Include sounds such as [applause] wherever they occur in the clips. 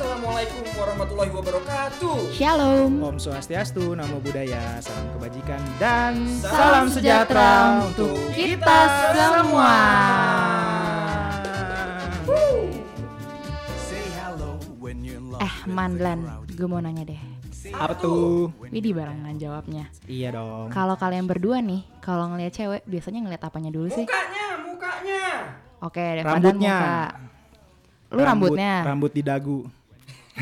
Assalamualaikum warahmatullahi wabarakatuh. Shalom. Om Swastiastu, Namo Buddhaya, salam kebajikan dan Salam sejahtera untuk kita semua. Eh, Mandlan, gue mau nanya deh. Apa tuh? Widih barengan jawabnya. Iya dong. Kalau kalian berdua nih, kalau ngelihat cewek, biasanya ngelihat apanya dulu sih? Mukanya, mukanya. Oke, deh, Rambutnya. muka. Lu Rambut- rambutnya. Rambut di dagu.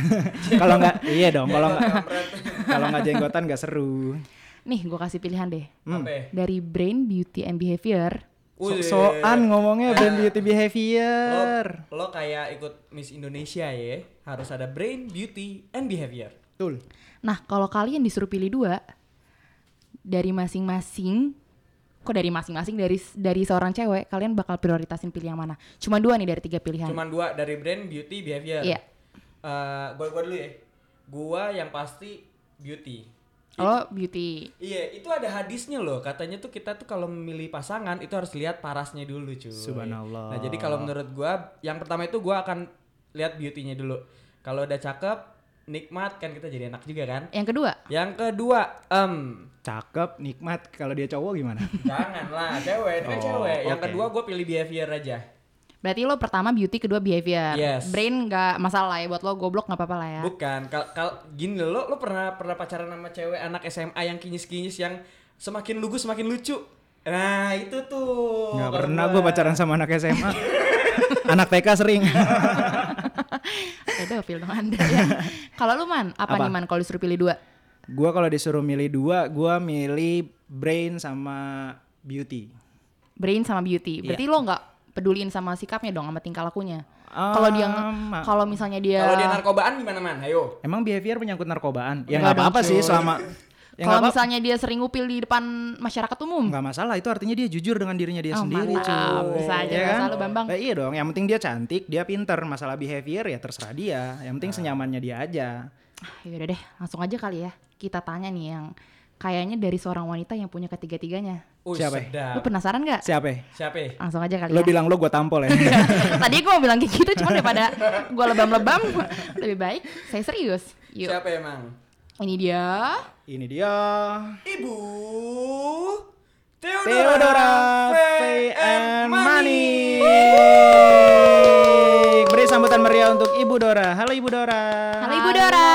[laughs] kalau nggak, iya dong. Kalau nggak, kalau nggak jenggotan nggak seru. Nih, gue kasih pilihan deh. Hmm. Dari brain, beauty, and behavior. Wih. So-soan ngomongnya brand beauty Lo, behavior. lo kayak ikut Miss Indonesia ya, harus ada brain, beauty, and behavior. Betul. Nah, kalau kalian disuruh pilih dua dari masing-masing, kok dari masing-masing dari dari seorang cewek, kalian bakal prioritasin pilih yang mana? Cuma dua nih dari tiga pilihan. Cuman dua dari brain, beauty, behavior. Iya. Eh, gua, gua dulu ya. Gua yang pasti beauty. Oh, beauty. Iya, itu ada hadisnya loh. Katanya tuh kita tuh kalau memilih pasangan itu harus lihat parasnya dulu, cuy. Subhanallah. Nah, jadi kalau menurut gua, yang pertama itu gua akan lihat beauty-nya dulu. Kalau udah cakep, nikmat kan kita jadi enak juga kan. Yang kedua, Yang kedua, em Cakep, nikmat. Kalau dia cowok gimana? janganlah cewek, ini kan Oh, cewek. Yang oke. kedua gua pilih behavior aja. Berarti lo pertama beauty, kedua behavior. Yes. Brain nggak masalah ya buat lo goblok nggak apa-apa lah ya. Bukan, kal kal gini lo lo pernah pernah pacaran sama cewek anak SMA yang kinyis-kinyis yang semakin lugu semakin lucu. Nah, itu tuh. Nggak kalau pernah gua. gue pacaran sama anak SMA. [laughs] anak TK sering. Pedofil dong anda ya. Kalau lu man, apa, Apa? nih man kalau disuruh pilih dua? Gua kalau disuruh milih dua, gua milih brain sama beauty. Brain sama beauty. Berarti lo nggak peduliin sama sikapnya dong, sama tingkah lakunya. Kalau dia Um, kalau misalnya dia Kalau dia narkobaan gimana man? Ayo. Emang behavior menyangkut narkobaan? Ya Enggak nggak apa-apa sih selama ya kalau misalnya dia sering ngupil di depan masyarakat umum. nggak masalah itu artinya dia jujur dengan dirinya dia Oh, sendiri mantap. cuy. Bisa aja, Ya kan? salah, Bambang. Nah, iya dong yang penting dia cantik dia pinter masalah behavior ya terserah dia yang penting senyamannya dia aja Ah, Yaudah deh, langsung aja kali ya. Kita tanya nih yang kayaknya dari seorang wanita yang punya ketiga-tiganya. Uh, Siapa sedap. Lu penasaar nggak? siapa? Siapa? Langsung aja kali lo ya. bilang lo gue tampol ya [laughs] Tadi gue mau bilang kayak gitu, cuma daripada gue lebam-lebam, lebih baik saya serius. Yuk, Siapa emang? ini dia. ini dia Ibu Theodora Theodora Faye and Money beri sambutan meriah untuk Ibu Dora halo Ibu Dora Halo Ibu Dora.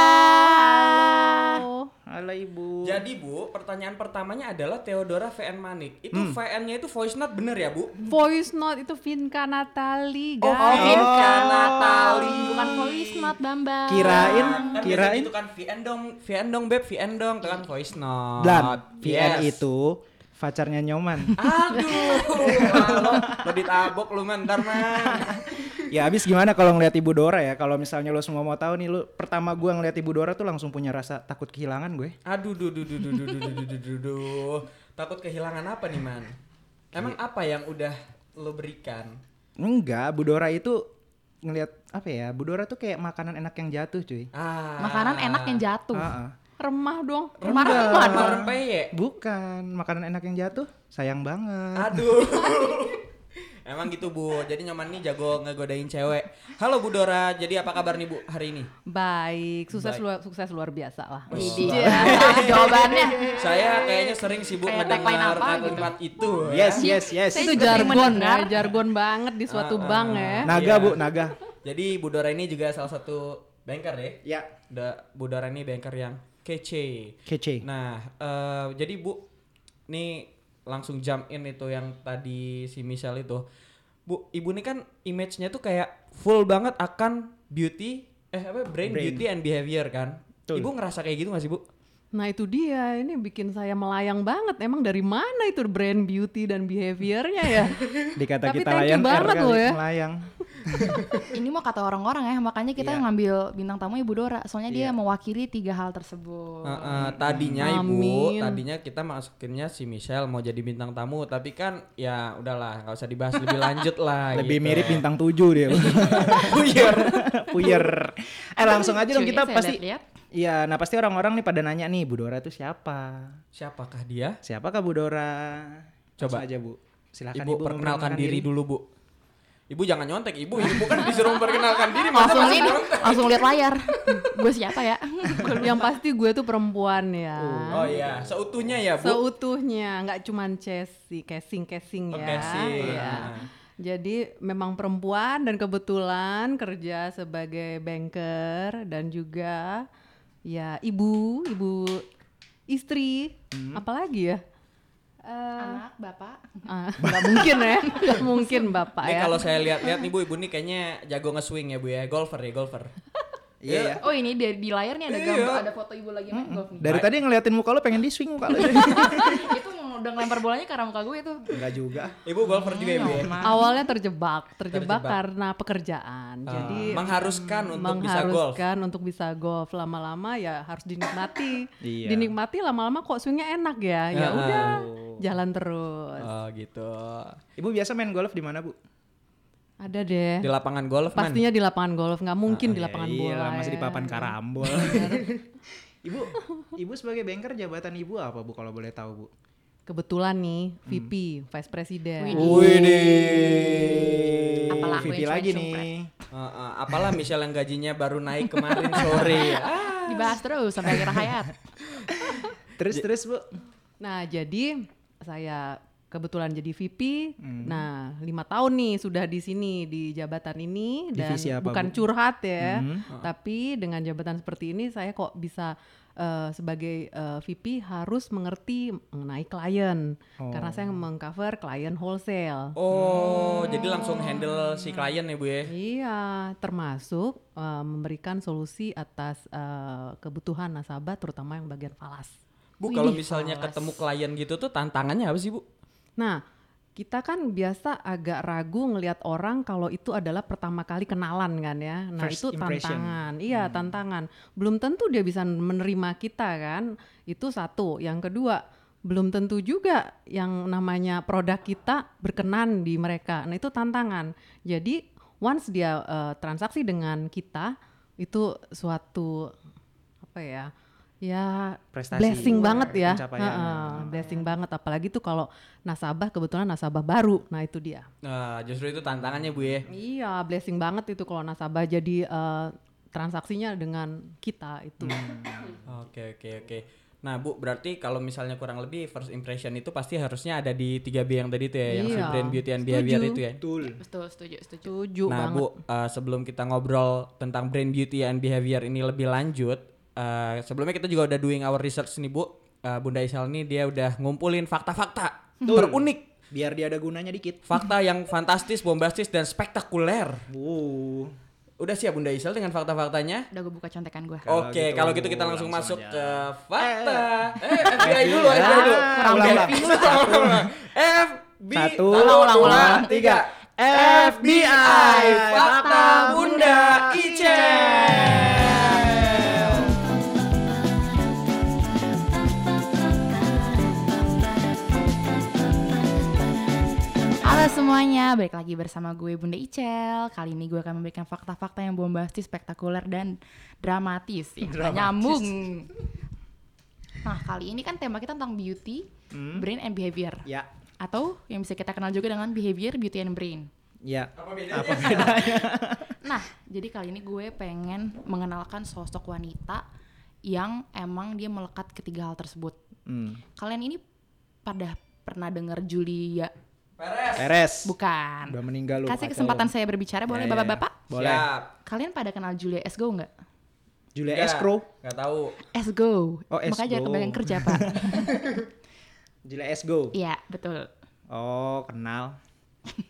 halo Ibu Jadi Bu, pertanyaan pertamanya adalah Theodora VN Manik. Itu Hmm. VN-nya itu voice note bener ya Bu? Voice note itu Vinka Natali, Oh, guys. Vinka Natali. Bukan voice note Bambang. kirain Kan kirain gitu kan VN dong, VN dong beb, VN dong, itu kan voice note. dan VN Yes. itu pacarnya Nyoman Aduh, lo, lo ditabok lu man, ntar man. Ya abis gimana kalau ngeliat Ibu Dora ya? Kalau misalnya lo semua mau tahu nih, lo pertama gua ngeliat Ibu Dora tuh langsung punya rasa takut kehilangan gue. Aduh, duh, duh, duh, duh, duh, duh, duh, duh, duh, duh. Takut kehilangan apa nih man? Emang apa yang udah lo berikan? Enggak, Bu Dora itu ngeliat apa ya? Bu Dora tuh kayak makanan enak yang jatuh, cuy. Ah, Makanan enak yang jatuh. Ah, ah. Remah dong. Remah-remah dong. Rempeyek. Bukan, makanan enak yang jatuh, sayang banget. Aduh. [laughs] Emang gitu Bu, jadi nyoman nih jago ngegodain cewek. Halo Bu Dora, jadi apa kabar nih Bu hari ini? Baik, sukses Baik. luar sukses luar biasa lah. Widih. [laughs] Jawabannya. Saya kayaknya sering sibuk Kayak ngedengar apa kalimat itu. Yes, ya. yes, yes. Itu jargon ya, jargon banget di suatu Ah, bank ah, ya. Naga, Iya. Bu, naga. Jadi Bu Dora ini juga salah satu banker ya. Ya, Da, Bu Dora ini banker yang kece. kece. Nah, eh, jadi Bu, nih langsung jump in itu yang tadi si Michelle itu. Bu, ibu ini kan image-nya tuh kayak full banget akan beauty, eh apa brain, Brain. beauty and behavior kan. Betul. Ibu ngerasa kayak gitu gak sih Bu? Nah itu dia, ini bikin saya melayang banget. Emang dari mana itu brand beauty dan behaviornya ya? [laughs] Di kata Tapi kita thank you banget kali, loh ya. melayang. [laughs] Ini mau kata orang-orang ya, makanya kita Iya. ngambil bintang tamu Ibu Dora. Soalnya dia Iya. mewakili tiga hal tersebut. Eh, eh, tadinya ibu, Amin. tadinya kita masukinnya si Michelle mau jadi bintang tamu, tapi kan ya udahlah nggak usah dibahas lebih lanjut lah. [laughs] Lebih gitu. mirip bintang tujuh dia. [laughs] Puyer. Puyer. Eh langsung aja dong kita pasti. Iya, nah pasti orang-orang nih pada nanya nih, Bu Dora itu siapa? Siapakah dia? Siapakah Bu Dora? Coba. Langsung aja Bu. Silakan Ibu, Ibu, perkenalkan diri dulu bu. Ibu jangan nyontek, ibu. Ibu kan disuruh memperkenalkan diri, masa langsung ini langsung lihat layar gue siapa ya [laughs] yang pasti gue tuh perempuan ya. Oh iya, seutuhnya ya, Bu. Seutuhnya, nggak cuman chassis, casing, casing Oh, ya. casing. Ah. Jadi memang perempuan dan kebetulan kerja sebagai banker dan juga ya ibu, ibu istri, Hmm. apalagi ya? Eh, anak bapak ah, nggak mungkin ya, nggak mungkin bapak Ini ya. kalau saya lihat-lihat nih Bu, Ibu nih kayaknya jago nge-swing ya, Bu ya. Golfer ya, golfer. Iya ya. oh ini di, di layar nih ada Iya. gambar ada foto ibu lagi main golf nih Dari tadi ngeliatin muka lo pengen di swing muka lo. [laughs] [laughs] itu udah ngelempar bolanya ke arah muka gue tuh Enggak juga. Ibu golfer juga ya, Bu ya. Awalnya terjebak, terjebak, Terjebak. karena pekerjaan. Ah, Jadi mengharuskan untuk bisa golf. mengharuskan untuk bisa golf lama-lama ya harus dinikmati. [laughs] Iya. Dinikmati lama-lama kok swingnya enak ya. Ya Ah. udah, jalan terus. Oh gitu. Ibu biasa main golf di mana, Bu? Ada deh. Di lapangan golf man. Pastinya di lapangan golf, nggak mungkin di Ya lapangan iya bola. lah, masih di ya. papan karambol. [laughs] ibu, ibu sebagai banker jabatan ibu apa, Bu kalau boleh tahu, Bu? Kebetulan nih Hmm. VP, Vice President. Widih. Apalah VP lagi nih. Uh, uh, apalah Michelle yang gajinya baru naik kemarin [laughs] sore. Ah. dibahas terus sampai akhir hayat [laughs] Terus terus, Bu. Nah, jadi saya kebetulan jadi VP. Hmm. Nah, lima tahun nih sudah di sini di jabatan ini dan Divisi apa, bukan Bu? curhat ya, Hmm. tapi dengan jabatan seperti ini saya kok bisa eh, sebagai eh, VP harus mengerti mengenai klien karena saya Oh. mengcover klien wholesale. Oh, jadi langsung handle si klien ya Bu ya. Iya, termasuk eh, memberikan solusi atas eh, kebutuhan nasabah terutama yang bagian falas. Bu kalau misalnya falas. ketemu klien gitu tuh tantangannya apa sih Bu? Nah, kita kan biasa agak ragu ngelihat orang kalau itu adalah pertama kali kenalan kan ya. Nah, First itu impression. tantangan. Iya, tantangan. Belum tentu dia bisa menerima kita kan. Itu satu. Yang kedua, belum tentu juga yang namanya produk kita berkenan di mereka. Nah, itu tantangan. Jadi, once dia eh, transaksi dengan kita, itu suatu apa ya? Ya Prestasi. blessing Wah, banget ya. pencapaian. Heeh, blessing banget apalagi tuh kalau nasabah kebetulan nasabah baru. Nah, itu dia. Nah, justru itu tantangannya Bu ya. Iya, blessing banget itu kalau nasabah jadi eh, transaksinya dengan kita itu. Hmm. Oke oke oke. Nah Bu, berarti kalau misalnya kurang lebih first impression itu pasti harusnya ada di 3B yang tadi tuh ya, yang si Iya, brand beauty and setuju. behavior itu ya. Betul. betul setuju setuju Setuju Nah banget. Bu, eh, sebelum kita ngobrol tentang brand beauty and behavior ini lebih lanjut, eh, sebelumnya kita juga udah doing our research nih Bu. Eh, Bunda Isal nih dia udah ngumpulin fakta-fakta terunik, Biar dia ada gunanya dikit. fakta yang fantastis, bombastis dan spektakuler. Wow. Udah siap Bunda Isal dengan fakta-faktanya? udah gue buka contekan gue Oke, gitu, kalau gitu kita langsung, langsung masuk aja. ke fakta. Eh, FBI dulu, FBI dulu. lu. [laughs] FB Satu, Ulang, ulang, dua, ulang. tiga. FBI Fakta Bunda Icel. Halo semuanya, balik lagi bersama gue Bunda Icel. Kali ini gue akan memberikan fakta-fakta yang bombastis, spektakuler dan dramatis. Ya, Dramatis. nyambung. Nah, kali ini kan tema kita tentang beauty, Hmm. brain and behavior. Ya. Atau yang bisa kita kenal juga dengan behavior, beauty and brain. Ya. Apa bedanya? Apa bedanya? [laughs] Nah, jadi kali ini gue pengen mengenalkan sosok wanita yang emang dia melekat ketiga hal tersebut. Hmm. Kalian ini pada pernah dengar Julia? Peres. Peres. Bukan. Udah meninggal lu. Kasih kesempatan saya berbicara boleh Ya, ya, ya. bapak-bapak? Boleh. Siap. Kalian pada kenal Julia Esgo nggak? Julia Enggak, Escrow. Nggak tahu. Esgo. Oh, Makanya jangan Esgo. kebanyakan kerja pak. [laughs] Julia Esgo. Iya betul. Oh, kenal.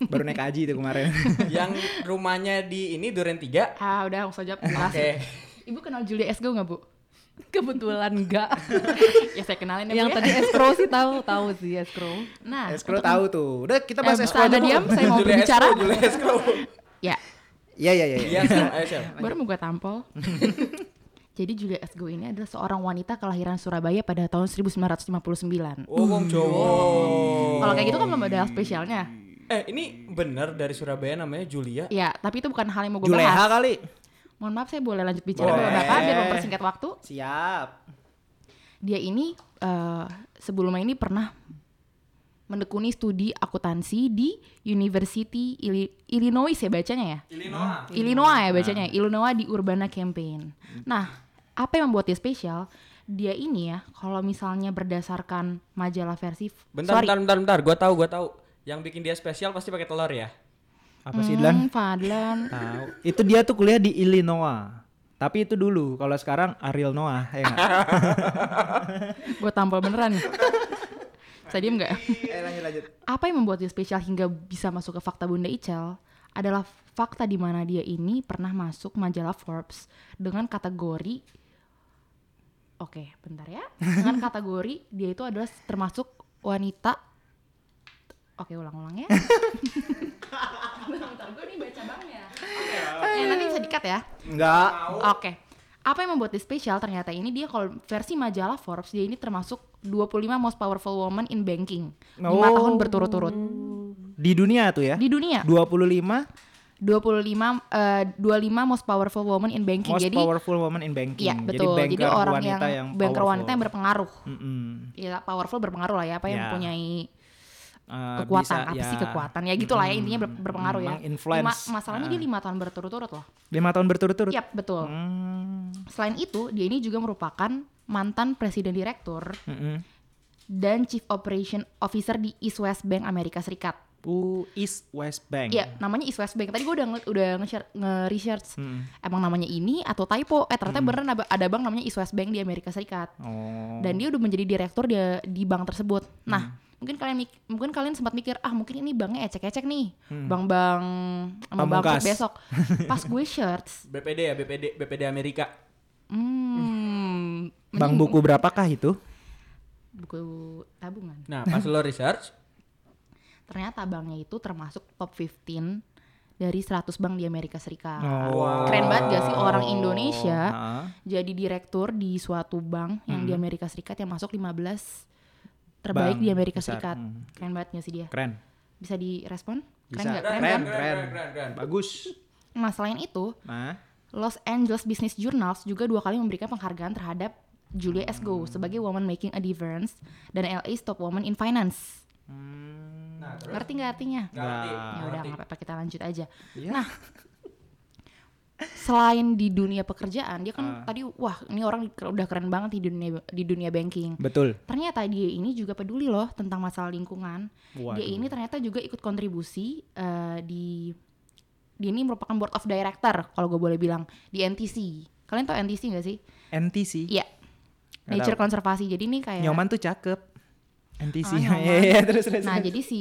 Baru naik haji itu kemarin. [laughs] Yang rumahnya di ini Duren 3. Ah udah langsung jawab. Oke. Ibu kenal Julia Esgo nggak bu? Kebetulan enggak. [laughs] ya saya kenalin ya. yang ya. tadi escrow sih tahu, tahu sih escrow. Nah. Escrow tahu tuh. Udah kita Eh, bahas bisa escrow aja. Anda diam, saya mau berbicara. Julia Escrow. [laughs] Ya. Iya, iya, iya. Iya, ayo Sel. [laughs] Baru mau gue tampol. Jadi Julia Esgo ini adalah seorang wanita kelahiran Surabaya pada tahun 1959. Oh, wong cowok. Kalau kayak gitu kan belum ada hal spesialnya. Eh, ini bener dari Surabaya namanya Julia. Ya, tapi itu bukan hal yang mau gue Juleha bahas. kali. Mohon maaf saya boleh lanjut bicara Boleh. Bapak biar mempersingkat waktu. Siap. Dia ini eh, sebelumnya ini pernah menekuni studi akuntansi di University Illi- Illinois ya bacanya ya. Illinois. Illinois ya bacanya, Illinois di Urbana Campaign. Nah, apa yang membuat dia spesial? Dia ini ya, kalau misalnya berdasarkan majalah versi, Bentar, sorry, bentar, bentar, bentar. Gua tahu, gua tahu. Yang bikin dia spesial pasti pakai telur ya. Apa sih Dlan? Hmm, Fadlan, Tahu. Itu dia tuh kuliah di Illinois. Tapi itu dulu. Kalau sekarang Ariel Noah, ya nggak? [laughs] gue tampol beneran. Bisa diem nggak? Eh lanjut lanjut. Apa yang membuat dia spesial hingga bisa masuk ke fakta Bunda Ical adalah fakta di mana dia ini pernah masuk majalah Forbes dengan kategori Oke, bentar ya. Dengan kategori dia itu adalah termasuk wanita Oke, ulang-ulang ya. [laughs] bentar, gue nih baca banknya. Oke. Eh, nanti bisa dikat ya. Enggak. Oke. Apa yang membuat dia spesial ternyata ini dia kalau versi majalah Forbes dia ini termasuk 25 most powerful woman in banking. 5 Oh. tahun berturut-turut Di dunia tuh ya. di dunia. 25 25 eh, 25 most powerful woman in banking. most Jadi powerful woman in banking. iya betul. Jadi, banker orang wanita yang, yang, banker powerful. wanita yang berpengaruh. Mm-mm. Ya powerful berpengaruh lah ya, apa yang Ya. mempunyai Eh, kekuatan bisa, apa ya, sih kekuatan ya gitulah ya intinya ber- berpengaruh ya. Lima- masalahnya dia lima tahun berturut-turut loh. Lima tahun berturut-turut. Yap betul. Hmm. Selain itu dia ini juga merupakan mantan presiden direktur Mm-mm. dan Chief Operation Officer di East West Bank Amerika Serikat. Uh, East West Bank. Iya, namanya East West Bank. Tadi gue udah nge- udah nge-share- nge-research. Mm. Emang namanya ini atau typo? Eh ternyata beneran ada, bank namanya East West Bank di Amerika Serikat. Oh. Dan dia udah menjadi direktur di, di bank tersebut. Hmm. Mungkin kalian mik- mungkin kalian sempat mikir, ah mungkin ini banknya ecek-ecek nih. Hmm. Bank-bank sama bangkrut besok. [laughs] Pas gue search, BPD ya, BPD, BPD Amerika. hmm, Bank buku berapakah itu? buku tabungan. Nah, pas lo research, [laughs] Ternyata banknya itu termasuk top 15 dari 100 bank di Amerika Serikat. Oh. Keren banget gak sih orang Indonesia Heeh. jadi direktur di suatu bank yang di Amerika Serikat yang masuk 15 terbaik di Amerika besar, Serikat. hmm. Keren banget gak sih dia? Keren. Bisa direspon? Keren Bisa. nggak? Keren, Keren, keren, kan? Bagus. Nah selain itu, Nah, Los Angeles Business Journals juga dua kali memberikan penghargaan terhadap Julia Esgo sebagai woman making a difference dan LA's top woman in finance. nah, terus Ngerti nggak artinya? Nggak ngerti. Ya udah nggak apa-apa kita lanjut aja. Iya. Nah, [laughs] selain di dunia pekerjaan, dia kan tadi wah ini orang udah keren banget di dunia di dunia banking. betul. Ternyata dia ini juga peduli loh tentang masalah lingkungan. Waduh. Dia ini ternyata juga ikut kontribusi eh, di dia ini merupakan board of director kalau gue boleh bilang di NTC. Kalian tau NTC gak sih? NTC. Iya. Nature tahu. Conservasi. Jadi ini kayak Nyoman tuh cakep. NTC. Oh. [laughs] Iya, iya, terus terus. Nah, terus. jadi si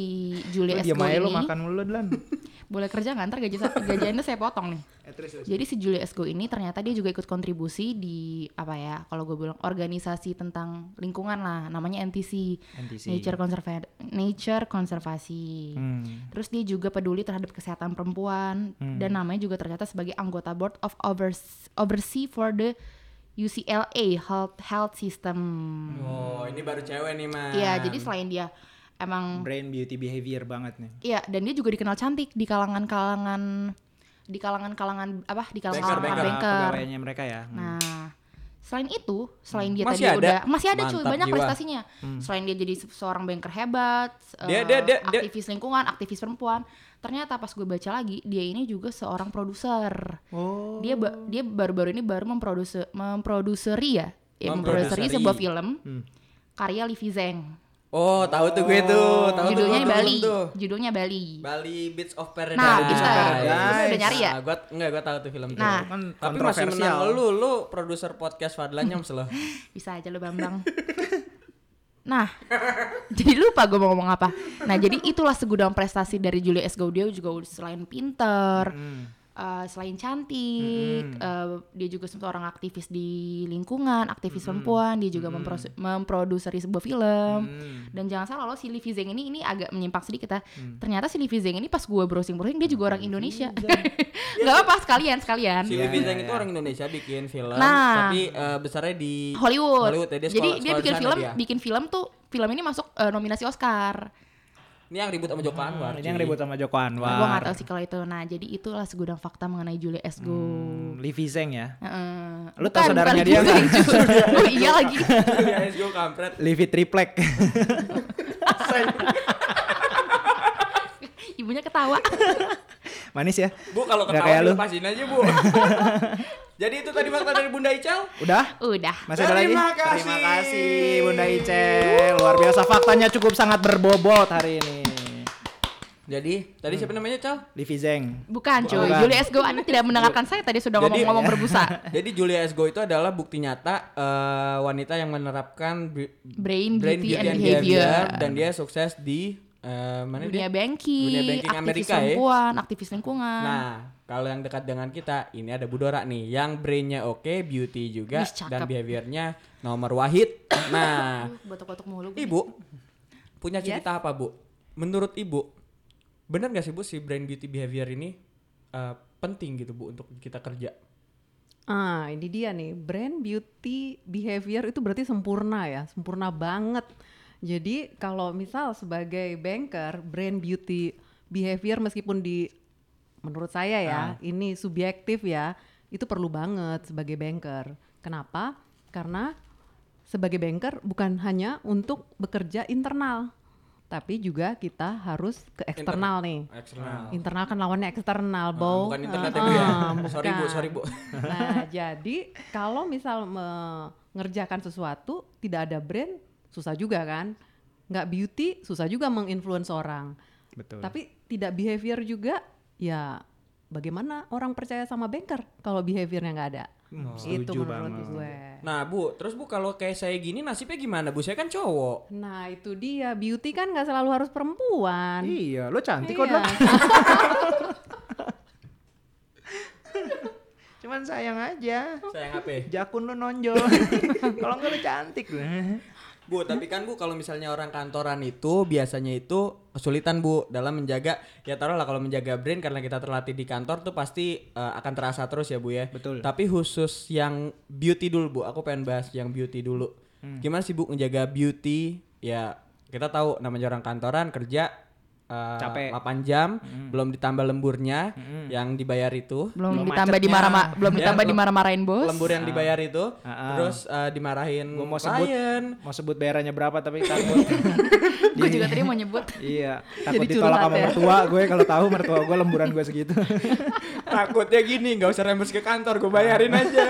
Julia aja lu ini makan mulu Dlan. [laughs] boleh kerja nggak? Ntar gaji gaji Anda saya potong nih. [laughs] Eh, terus, terus. Jadi si Julia Esgo ini ternyata dia juga ikut kontribusi di apa ya? Kalau gue bilang organisasi tentang lingkungan lah, namanya NTC, NTC. Nature Conserva Nature Konservasi. Hmm. Terus dia juga peduli terhadap kesehatan perempuan dan namanya juga ternyata sebagai anggota board of overs oversee for the UCLA Health Health System. Oh, ini baru cewek nih, Man. Iya, jadi selain dia emang Brain beauty behavior banget nih. Iya, dan dia juga dikenal cantik di kalangan-kalangan di kalangan-kalangan apa? Di kalangan Banker, banker. banker. Pegawainya mereka ya. Hmm. Nah, selain itu, selain dia Masih tadi ada? udah masih ada cuy, Mantap banyak jiwa. prestasinya. Selain dia jadi se- seorang banker hebat, Dia- eh, dia- dia- dia- aktivis lingkungan, aktivis perempuan. Ternyata pas gue baca lagi, dia ini juga seorang produser. Oh. Dia ba- dia baru-baru ini baru memproduser memproduseri ya, ya Memproduseri. sebuah film Hmm. karya Livi Zeng. Oh, tahu tuh gue tuh. Tahu tuh Judulnya gua Bali. tuh. Judulnya Bali. Bali Beach of Paradise. Nah, kita. Lu udah nyari ya? Nah, gua enggak gua tahu tuh film itu. Nah. Kan tapi masih menang lu, lu produser podcast Fadlan Nyams loh. [laughs] Bisa aja lu Bambang. [laughs] nah, [laughs] jadi lupa gue mau ngomong apa. Nah, jadi itulah segudang prestasi dari Julia S. Gaudio juga selain pinter, Hmm. Eh, selain cantik, eh, dia juga seorang aktivis di lingkungan, aktivis perempuan, dia juga mempros- memproduseri sebuah film. Hmm. Dan jangan salah loh si Livi Zeng ini ini agak menyimpang sedikit ya. Ternyata si Livi Zeng ini pas gue browsing-browsing dia juga orang Indonesia. [laughs] Gak apa-apa sekalian sekalian. Si Iya, Livi iya, Zeng itu iya. orang Indonesia bikin film, Nah. tapi eh, besarnya di Hollywood. Hollywood ya, dia Jadi dia bikin film, dia. bikin film tuh film ini masuk eh, nominasi Oscar. Ini yang ribut sama Joko hmm, Anwar. Ini yang ribut sama Joko Anwar. Nah, gue gak tau sih kalau itu. Nah jadi itulah segudang fakta mengenai Julie Esgo. Hmm, Livi Zeng ya? Uh, Lu tau saudaranya dia kan? oh iya lagi. Julie Esgo kampret. Livi Triplek. [laughs] Ibunya ketawa. [laughs] Manis ya? Bu kalau ketawa kayak lu. dilepasin aja bu. [laughs] Jadi itu tadi fakta dari Bunda Ical. Udah? Udah. Masih ada lagi? Terima kasih. Terima kasih Bunda Icel. Luar biasa faktanya cukup sangat berbobot hari ini. Jadi tadi siapa namanya Cal? Livi Zeng. Bukan cuy, Bukan. Julie Esgo Anda tidak mendengarkan saya tadi sudah ngomong-ngomong berbusa. [laughs] Jadi Julia Esgo itu adalah bukti nyata eh, wanita yang menerapkan bri- Brain, beauty, and behavior. dan dia sukses di eh, mana Dunia dia? banking, Dunia banking aktivis Amerika ya. perempuan, aktivis lingkungan. Nah, kalau yang dekat dengan kita, ini ada Budora nih, yang brainnya oke, beauty juga, Wih, dan behaviornya nomor wahid. Nah, batuk-batuk mulu. gue. Ibu punya cerita apa Bu? Menurut Ibu, benar nggak sih Bu si brain beauty behavior ini eh, penting gitu Bu untuk kita kerja? Ah, ini dia nih, brand beauty behavior itu berarti sempurna ya, sempurna banget. Jadi kalau misal sebagai banker, brand beauty behavior meskipun di menurut saya ya, ini subjektif ya, itu perlu banget sebagai banker. Kenapa? Karena sebagai banker bukan hanya untuk bekerja internal, tapi juga kita harus ke eksternal nih. Eksternal. Internal kan lawannya eksternal, Ah, Bo. bukan internet Ah, ya Bu ah, [laughs] Sorry Bu, bukan. sorry Bu. Nah, jadi kalau misal mengerjakan sesuatu tidak ada brand, susah juga kan? Nggak beauty, susah juga menginfluence orang. Betul. Tapi tidak behavior juga, ya bagaimana orang percaya sama banker kalau behaviornya nggak ada? Hmm, Itu menurut banget. gue. Nah Bu, terus Bu kalau kayak saya gini nasibnya gimana Bu? Saya kan cowok. Nah itu dia, beauty kan nggak selalu harus perempuan. Iya, lo cantik kok, Iya. Dok. [laughs] Cuman sayang aja. Sayang apa? ya? Jakun lo nonjol. [laughs] Kalau enggak lo cantik lo. [laughs] Bu, tapi kan Bu kalau misalnya orang kantoran itu biasanya itu kesulitan Bu dalam menjaga ya taruhlah kalau menjaga brand karena kita terlatih di kantor tuh pasti eh, akan terasa terus ya Bu ya. Betul. Tapi khusus yang beauty dulu Bu, aku pengen bahas yang beauty dulu. Gimana sih Bu menjaga beauty? Ya kita tahu namanya orang kantoran kerja eh, Capek. 8 jam, belum ditambah lemburnya yang dibayar itu. belum Belum ditambah dimarah belum [laughs] Ya, ditambah lem- dimarah-marahin bos. Lembur yang dibayar itu, Ah, ah. terus eh, dimarahin Gue mau sebut klien. mau sebut bayarannya berapa tapi [laughs] takut. [laughs] Gue juga tadi mau nyebut. iya, takut Jadi ditolak sama ya. mertua gue kalau tahu mertua gue lemburan gue segitu. Takutnya gini, nggak usah rembes ke kantor, gue bayarin aja.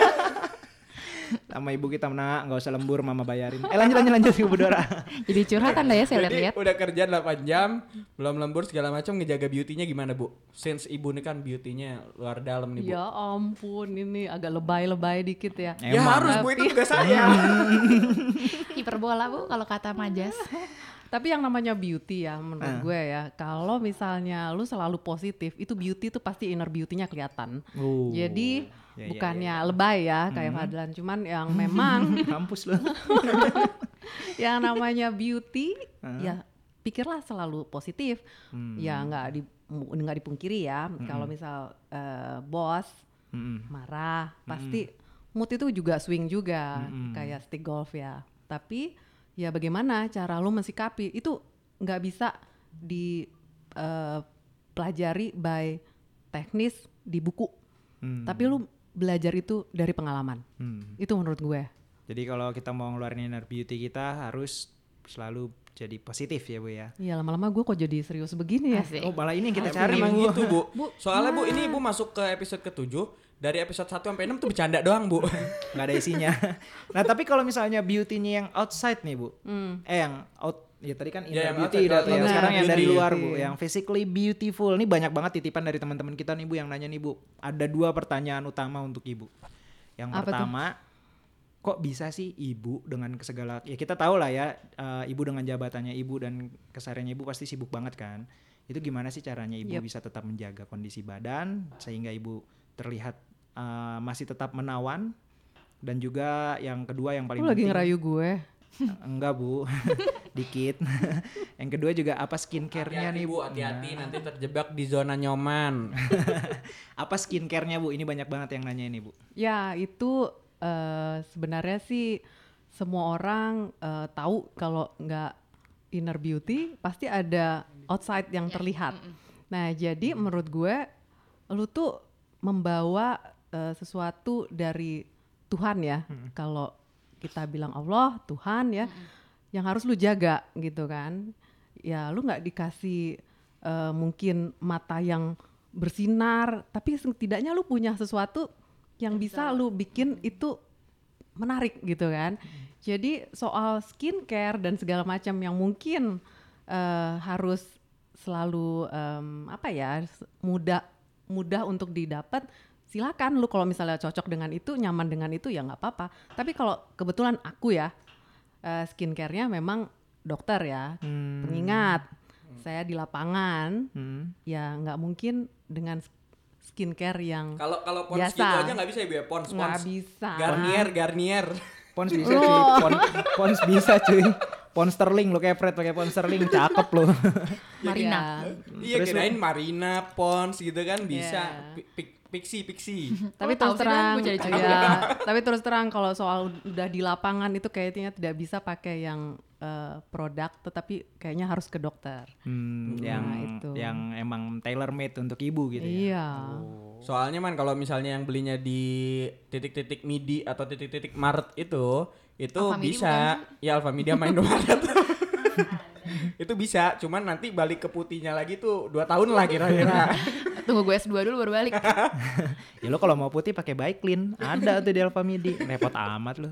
Sama ibu kita nak nggak usah lembur mama bayarin. Eh lanjut lanjut lanjut Ibu Dora. [laughs] Jadi curhat anda ya saya lihat-lihat. udah kerja 8 jam, belum lembur segala macam ngejaga beauty-nya gimana, Bu? Since ibu ini kan beauty-nya luar dalam nih, Bu. Ya ampun, ini agak lebay-lebay dikit ya. Ya Emang. harus, Bu, itu tugas saya. [laughs] Hiperbola bu kalau kata Majas. [laughs] Tapi yang namanya beauty ya menurut Ah. gue ya, kalau misalnya lu selalu positif, itu beauty itu pasti inner beauty-nya kelihatan. Oh. Jadi Ya, ya, bukannya lebay ya kayak Fadlan, cuman yang memang [laughs] Mampus lo. [laughs] yang namanya beauty ya pikirlah selalu positif. Ya nggak di nggak dipungkiri ya, kalau misal eh, bos Mm-mm. marah, pasti mood itu juga swing juga kayak stick golf ya. Tapi ya bagaimana cara lu mensikapi itu nggak bisa dipelajari by teknis di buku. Hmm. Tapi lu belajar itu dari pengalaman. Hmm. Itu menurut gue. Jadi kalau kita mau ngeluarin inner beauty kita harus selalu jadi positif ya Bu ya. Iya lama-lama gue kok jadi serius begini ya. Asik. Oh malah ini yang kita Emang cari emang Bu. gitu, Bu. Soalnya, Bu, ini Ibu masuk ke episode ke-7, dari episode 1 sampai 6 tuh bercanda doang, Bu. nggak ada isinya. [laughs] nah tapi kalau misalnya beauty-nya yang outside nih bu, eh yang out ya tadi kan inner yang beauty udah tuh, Benar, sekarang yang dari luar bu, yang physically beautiful. Ini banyak banget titipan dari teman-teman kita nih bu yang nanya nih bu. Ada dua pertanyaan utama untuk ibu. Yang Apa tuh? pertama, kok bisa sih ibu dengan segala ya kita tahu lah ya eh, ibu dengan jabatannya ibu dan kesehariannya ibu pasti sibuk banget kan. Itu gimana sih caranya ibu Yep. bisa tetap menjaga kondisi badan sehingga ibu terlihat eh, masih tetap menawan dan juga yang kedua yang paling Lu lagi penting ngerayu gue. enggak bu [laughs] dikit. [laughs] Yang kedua juga apa skincare-nya nih Bu, hati-hati nanti terjebak di zona nyoman. [laughs] apa skincare-nya bu? Ini banyak banget yang nanya ini bu. Ya itu eh, sebenarnya sih semua orang eh, tahu kalau nggak inner beauty pasti ada outside yang terlihat. Nah jadi menurut gue lu tuh membawa eh, sesuatu dari Tuhan ya. Kalau kita bilang Allah Tuhan ya, yang harus lu jaga gitu kan. Ya lu nggak dikasih eh, mungkin mata yang bersinar, tapi setidaknya lu punya sesuatu yang bisa lu bikin itu menarik gitu kan. Jadi soal skincare dan segala macam yang mungkin eh, harus selalu em, apa ya mudah mudah untuk didapat silakan lu kalau misalnya cocok dengan itu nyaman dengan itu ya nggak apa-apa tapi kalau kebetulan aku ya eh, skincare-nya memang dokter ya Hmm. pengingat saya di lapangan Hmm. ya nggak mungkin dengan skincare yang Kalau kalau pons Biasa. gitu aja nggak bisa ibu ya pons nggak pons. bisa Garnier Garnier. Pons bisa cuy. Pon, pons bisa cuy. Pons sterling lo kayak Fred pakai pons sterling cakep lo. Marina. Iya kirain Marina pons gitu kan bisa. Pi- pi- Pixie Pixie. [laughs] tapi terus Dan? terang jadi [laughs] ya, tapi terus terang kalau soal udah di lapangan itu kayaknya tidak bisa pakai yang eh, produk tetapi kayaknya harus ke dokter Hmm, yang itu. yang emang tailor made untuk ibu gitu ya. iya Soalnya man kalau misalnya yang belinya di titik-titik midi atau titik-titik Maret itu itu bisa ya Alfamedia main [laughs] Maret. [laughs] itu bisa, cuman nanti balik ke putihnya lagi tuh dua tahun lah kira-kira. [laughs] Tunggu gue S2 dulu baru balik. [laughs] Ya lo kalau mau putih pakai Baiklin, ada tuh di Alfamidi. Repot amat lo.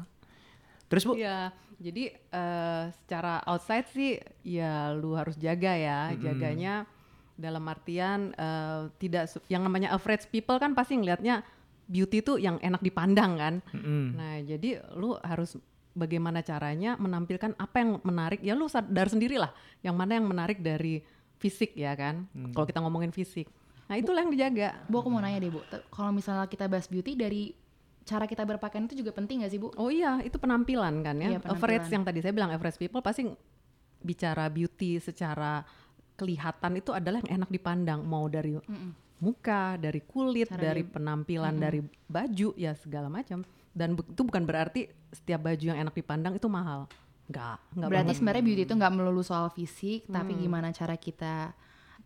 Terus Bu, Iya, jadi eh, secara outside sih ya lu harus jaga ya, jaganya dalam artian eh, tidak su- yang namanya average people kan pasti ngelihatnya beauty tuh yang enak dipandang kan. Mm-mm. Nah, jadi lu harus bagaimana caranya menampilkan apa yang menarik ya lu sadar sendiri lah yang mana yang menarik dari fisik ya kan. Kalau kita ngomongin fisik. Nah, itulah yang dijaga. Bu, aku mau nanya deh, Bu. Kalau misalnya kita bahas beauty dari cara kita berpakaian itu juga penting gak sih, Bu? Oh iya, itu penampilan kan ya. Iya, penampilan. average yang tadi saya bilang average people pasti bicara beauty secara kelihatan itu adalah yang enak dipandang mau dari muka, dari kulit, Cara dari dia- penampilan, dari baju ya segala macam. Dan bu- itu bukan berarti setiap baju yang enak dipandang itu mahal. Enggak, enggak Berarti sebenarnya beauty itu nggak melulu soal fisik, tapi gimana cara kita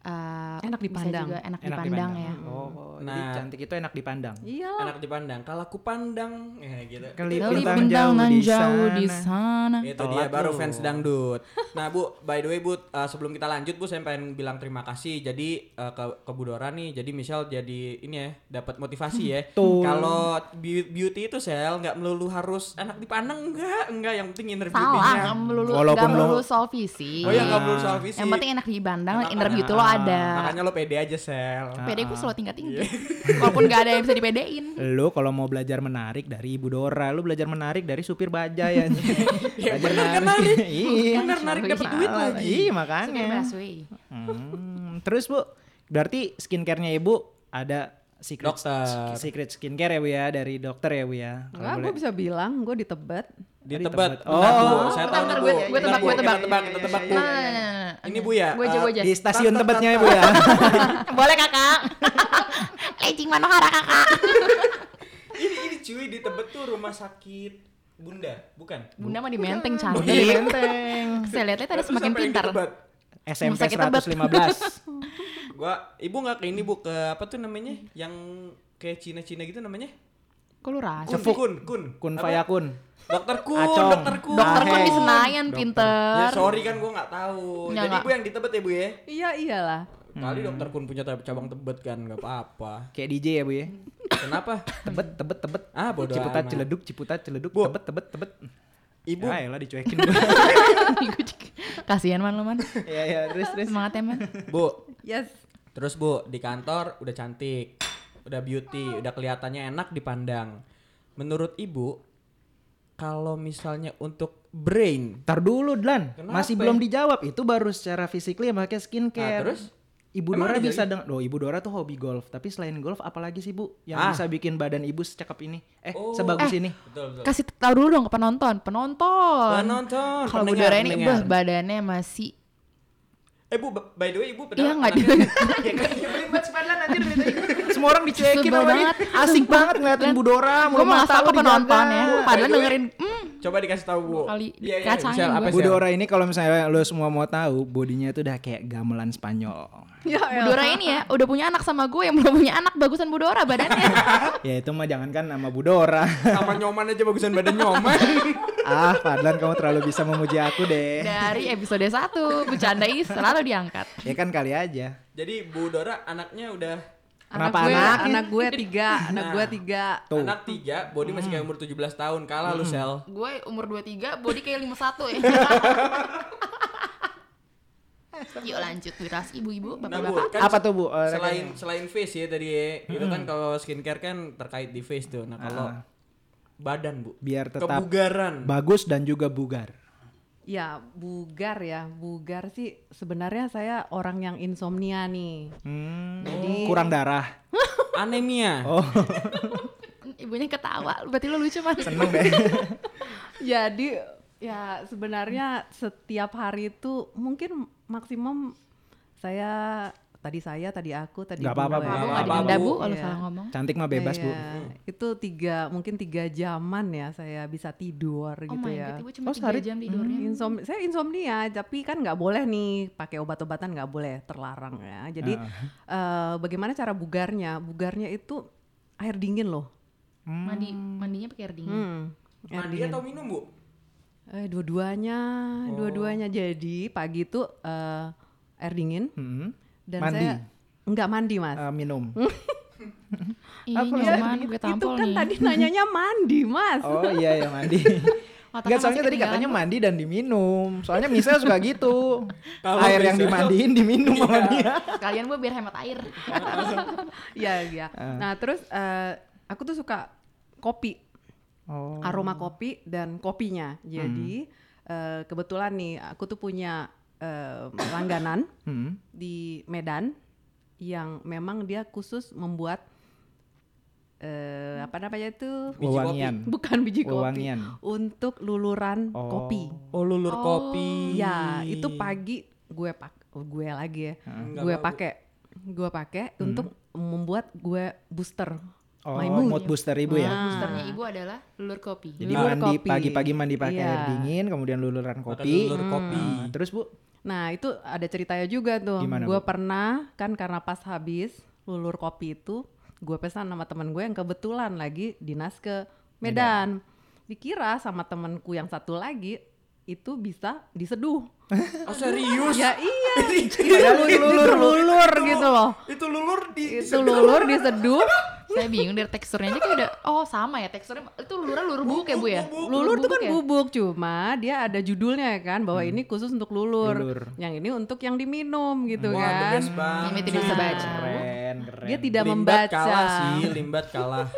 uh, Enak bisa dipandang. juga enak, enak dipandang, ya. Oh, jadi Nah. cantik itu enak dipandang. Iyalah. Enak dipandang. Kalau aku pandang ya gitu. Kelipatan Kelipatan jauh di jauh di sana. Itu Telat dia baru fans dangdut. Nah Bu, by the way Bu, uh, sebelum kita lanjut Bu, saya pengen bilang terima kasih. Jadi uh, ke, ke Bu Dora nih, jadi Michelle jadi ini ya, dapat motivasi ya. [laughs] Kalau beau- beauty itu sel nggak melulu harus enak dipandang enggak, enggak yang penting inner Salah, nggak melulu, Walaupun nggak melulu soal fisik. Oh ya nggak melulu soal fisik. Yang penting enak dipandang, inner beauty lo ada. Makanya lo pede aja sel. PD gue selalu tingkat tinggi. [laughs] Walaupun nggak ada yang bisa dipedein. Lu kalau mau belajar menarik dari Ibu Dora, lu belajar menarik dari supir bajai aja. [laughs] Ya, belajar bener kan narik. Iya. Bener narik dapat duit Salah. lagi. Iya Supir makanya. busway. Hmm, terus Bu, berarti skincare-nya Ibu ada secret Dokter. secret skincare ya Bu ya dari dokter ya Bu ya. Kalau Enggak, gue bisa bilang gue di Tebet. Dia Di tebet. Bu. Oh. saya tahu bentar, gue- tebak, gue tebak. tebak, kita tebak Bu. Nah, nah, nah, nah. Ini Bu ya. Gue aja, gue aja. Di stasiun tebetnya ya Bu ya. [laughs] Boleh kakak. [laughs] Lecing Manohara kakak. ini ini cuy di Tebet tuh rumah sakit Bunda, bukan? Bunda mah di Menteng Di cantik. Menteng. Saya lihat-lihat ada Terus semakin di pintar. SMP Rumah sakit Tebet. 115. [laughs] Gua ibu nggak ke ini bu ke apa tuh namanya yang kayak Cina-Cina gitu namanya? Kok lu rasa? Kun, kun, kun. Kun Apa? Fayakun. Dokter kun, Acong. dokter kun. Dokter Aheng. di Senayan Dokter. pinter. Ya sorry kan gua nggak tahu. Ya, Jadi ibu yang di Tebet ya bu ya? Iya, iyalah. Kali dokter kun punya tab- cabang Tebet kan nggak apa-apa. Kayak DJ ya Bu ya. Kenapa? Tebet, tebet, tebet. Ah, bodo Ciputat, amat. celeduk, ciputat, celeduk, Bu. tebet, tebet, tebet. Ibu Ya elah dicuekin [laughs] Bu. Kasihan man lu man. Iya, iya, terus, terus. Semangat ya man. bu, Yes. terus bu di kantor udah cantik, udah beauty, udah kelihatannya enak dipandang. Menurut ibu, kalau misalnya untuk brain, Ntar dulu Dlan, Kenapa? masih belum dijawab. Itu baru secara physically pakai skincare. Nah, terus? Ibu Emang Dora bisa dengan, loh Ibu Dora tuh hobi golf. Tapi selain golf, apalagi sih Bu yang Ah. bisa bikin badan Ibu secakep ini? Eh, Oh. sebagus ini. betul betul. Kasih tahu dulu dong ke penonton. Penonton. Penonton, Kalau pendengar, Budara ini bah badannya masih Eh bu, by the way ibu Iya nggak di [laughs] Ya kan nyebelin banget sepadan anjir dari tadi. Semua orang dicuekin sama dia. banget. Asik banget ngeliatin Bu Dora. Gue mau ngasih tau ke penonton ya. Padahal By the way- dengerin hmm, Coba dikasih tahu Bu. Kali Iya, iya, apa gua. sih? Bu Dora ini kalau misalnya lo semua mau tahu, bodinya itu udah kayak gamelan Spanyol. Ya, Bu Dora ini ya udah punya anak sama gue yang belum punya anak bagusan Bu Dora badannya. [laughs] ya itu mah jangankan nama Bu Dora. Sama nyoman aja bagusan badan nyoman. [laughs] ah, Fadlan kamu terlalu bisa memuji aku deh. Dari episode 1 bercandai selalu diangkat. Ya kan kali aja. Jadi Bu Dora anaknya udah anak Kenapa gue, anaknya? anak gue tiga, [laughs] anak gue tiga. Tuh. anak tiga, body masih kayak umur 17 tahun. Kalah lu sel. Gue umur 23, body kayak 51 ya. [laughs] Yuk lanjut miras ibu-ibu, Nah, bapak-bapak. kan Apa tuh, Bu? Eh, Selain selain face ya tadi ya, itu kan kalau skincare kan terkait di face tuh. Nah, kalau Ah. badan, Bu. Biar tetap kebugaran. bagus dan juga bugar. Ya, bugar ya. Bugar sih sebenarnya saya orang yang insomnia nih. Hmm, Jadi- kurang darah. [laughs] Anemia. Oh, [laughs] Ibunya ketawa, berarti lo lucu mas. seneng deh. [laughs] Jadi ya sebenarnya setiap hari itu mungkin maksimum saya tadi saya tadi aku tadi Nggak apa-apa, Bu, ya. Aku Nggak gak apa-apa, didenda Bu. bu kalau Iya. salah ngomong. Cantik mah bebas, Bu. Iya, Itu tiga mungkin tiga jaman ya saya bisa tidur Oh gitu my ya. god, ibu cuma Oh, 3 sehari- jam tidurnya. Insom saya insomnia, tapi kan nggak boleh nih pakai obat-obatan nggak boleh terlarang ya. Jadi eh, bagaimana cara bugarnya? Bugarnya itu air dingin loh. Mandi, mandinya pakai air dingin. Hmm, air Mandi dingin. atau minum, Bu? Eh dua-duanya, dua-duanya. Jadi pagi itu eh, air dingin Hmm, dan Mandi? saya nggak mandi mas. eh, minum. Iya nyaman, Itu- gue itu kan nih. tadi nanyanya mandi mas. Oh iya ya mandi. [laughs] Enggak soalnya tadi katanya mandi dan diminum. Soalnya Michelle suka gitu. [laughs] Kalau Air yang dimandiin diminum sama dia. [laughs] Sekalian bu biar hemat air. Iya iya. Nah terus eh, aku tuh suka kopi. Oh. aroma kopi dan kopinya. Jadi eh, kebetulan nih aku tuh punya eh, langganan Hmm. di Medan yang memang dia khusus membuat eh, apa namanya itu Biji kopi. Bukan biji kopi untuk luluran Oh. kopi. Oh, lulur Oh. kopi. Ya itu pagi gue pak oh, gue lagi ya Enggak gue pakai gue pakai untuk membuat gue booster Oh, my mood. mood. booster ibu ya. Ah. Boosternya ibu adalah lulur kopi. Jadi Lulur mandi kopi. pagi-pagi mandi pakai Iya. air dingin, kemudian luluran kopi. lulur kopi. Nah, terus Bu, Nah itu ada ceritanya juga tuh. Gue pernah kan karena pas habis lulur kopi itu, gue pesan sama temen gue yang kebetulan lagi dinas ke Medan. Dikira sama temenku yang satu lagi itu bisa diseduh. [laughs] Oh, serius? ya iya. [laughs] Padahal itu lulur. lulur gitu loh. Itu lulur di Itu lulur diseduh. [laughs] Saya bingung dari teksturnya aja kayak udah oh sama ya teksturnya itu lurnya lulur bubuk ya bu ya. Lulur tuh kan ya? bubuk cuma dia ada judulnya ya kan bahwa ini khusus untuk lulur. Lulur. Yang ini untuk yang diminum gitu Wah, kan. Ini tidak bisa baca. Keren, keren. Dia tidak Limbat membaca. kalah sih, limbat kalah.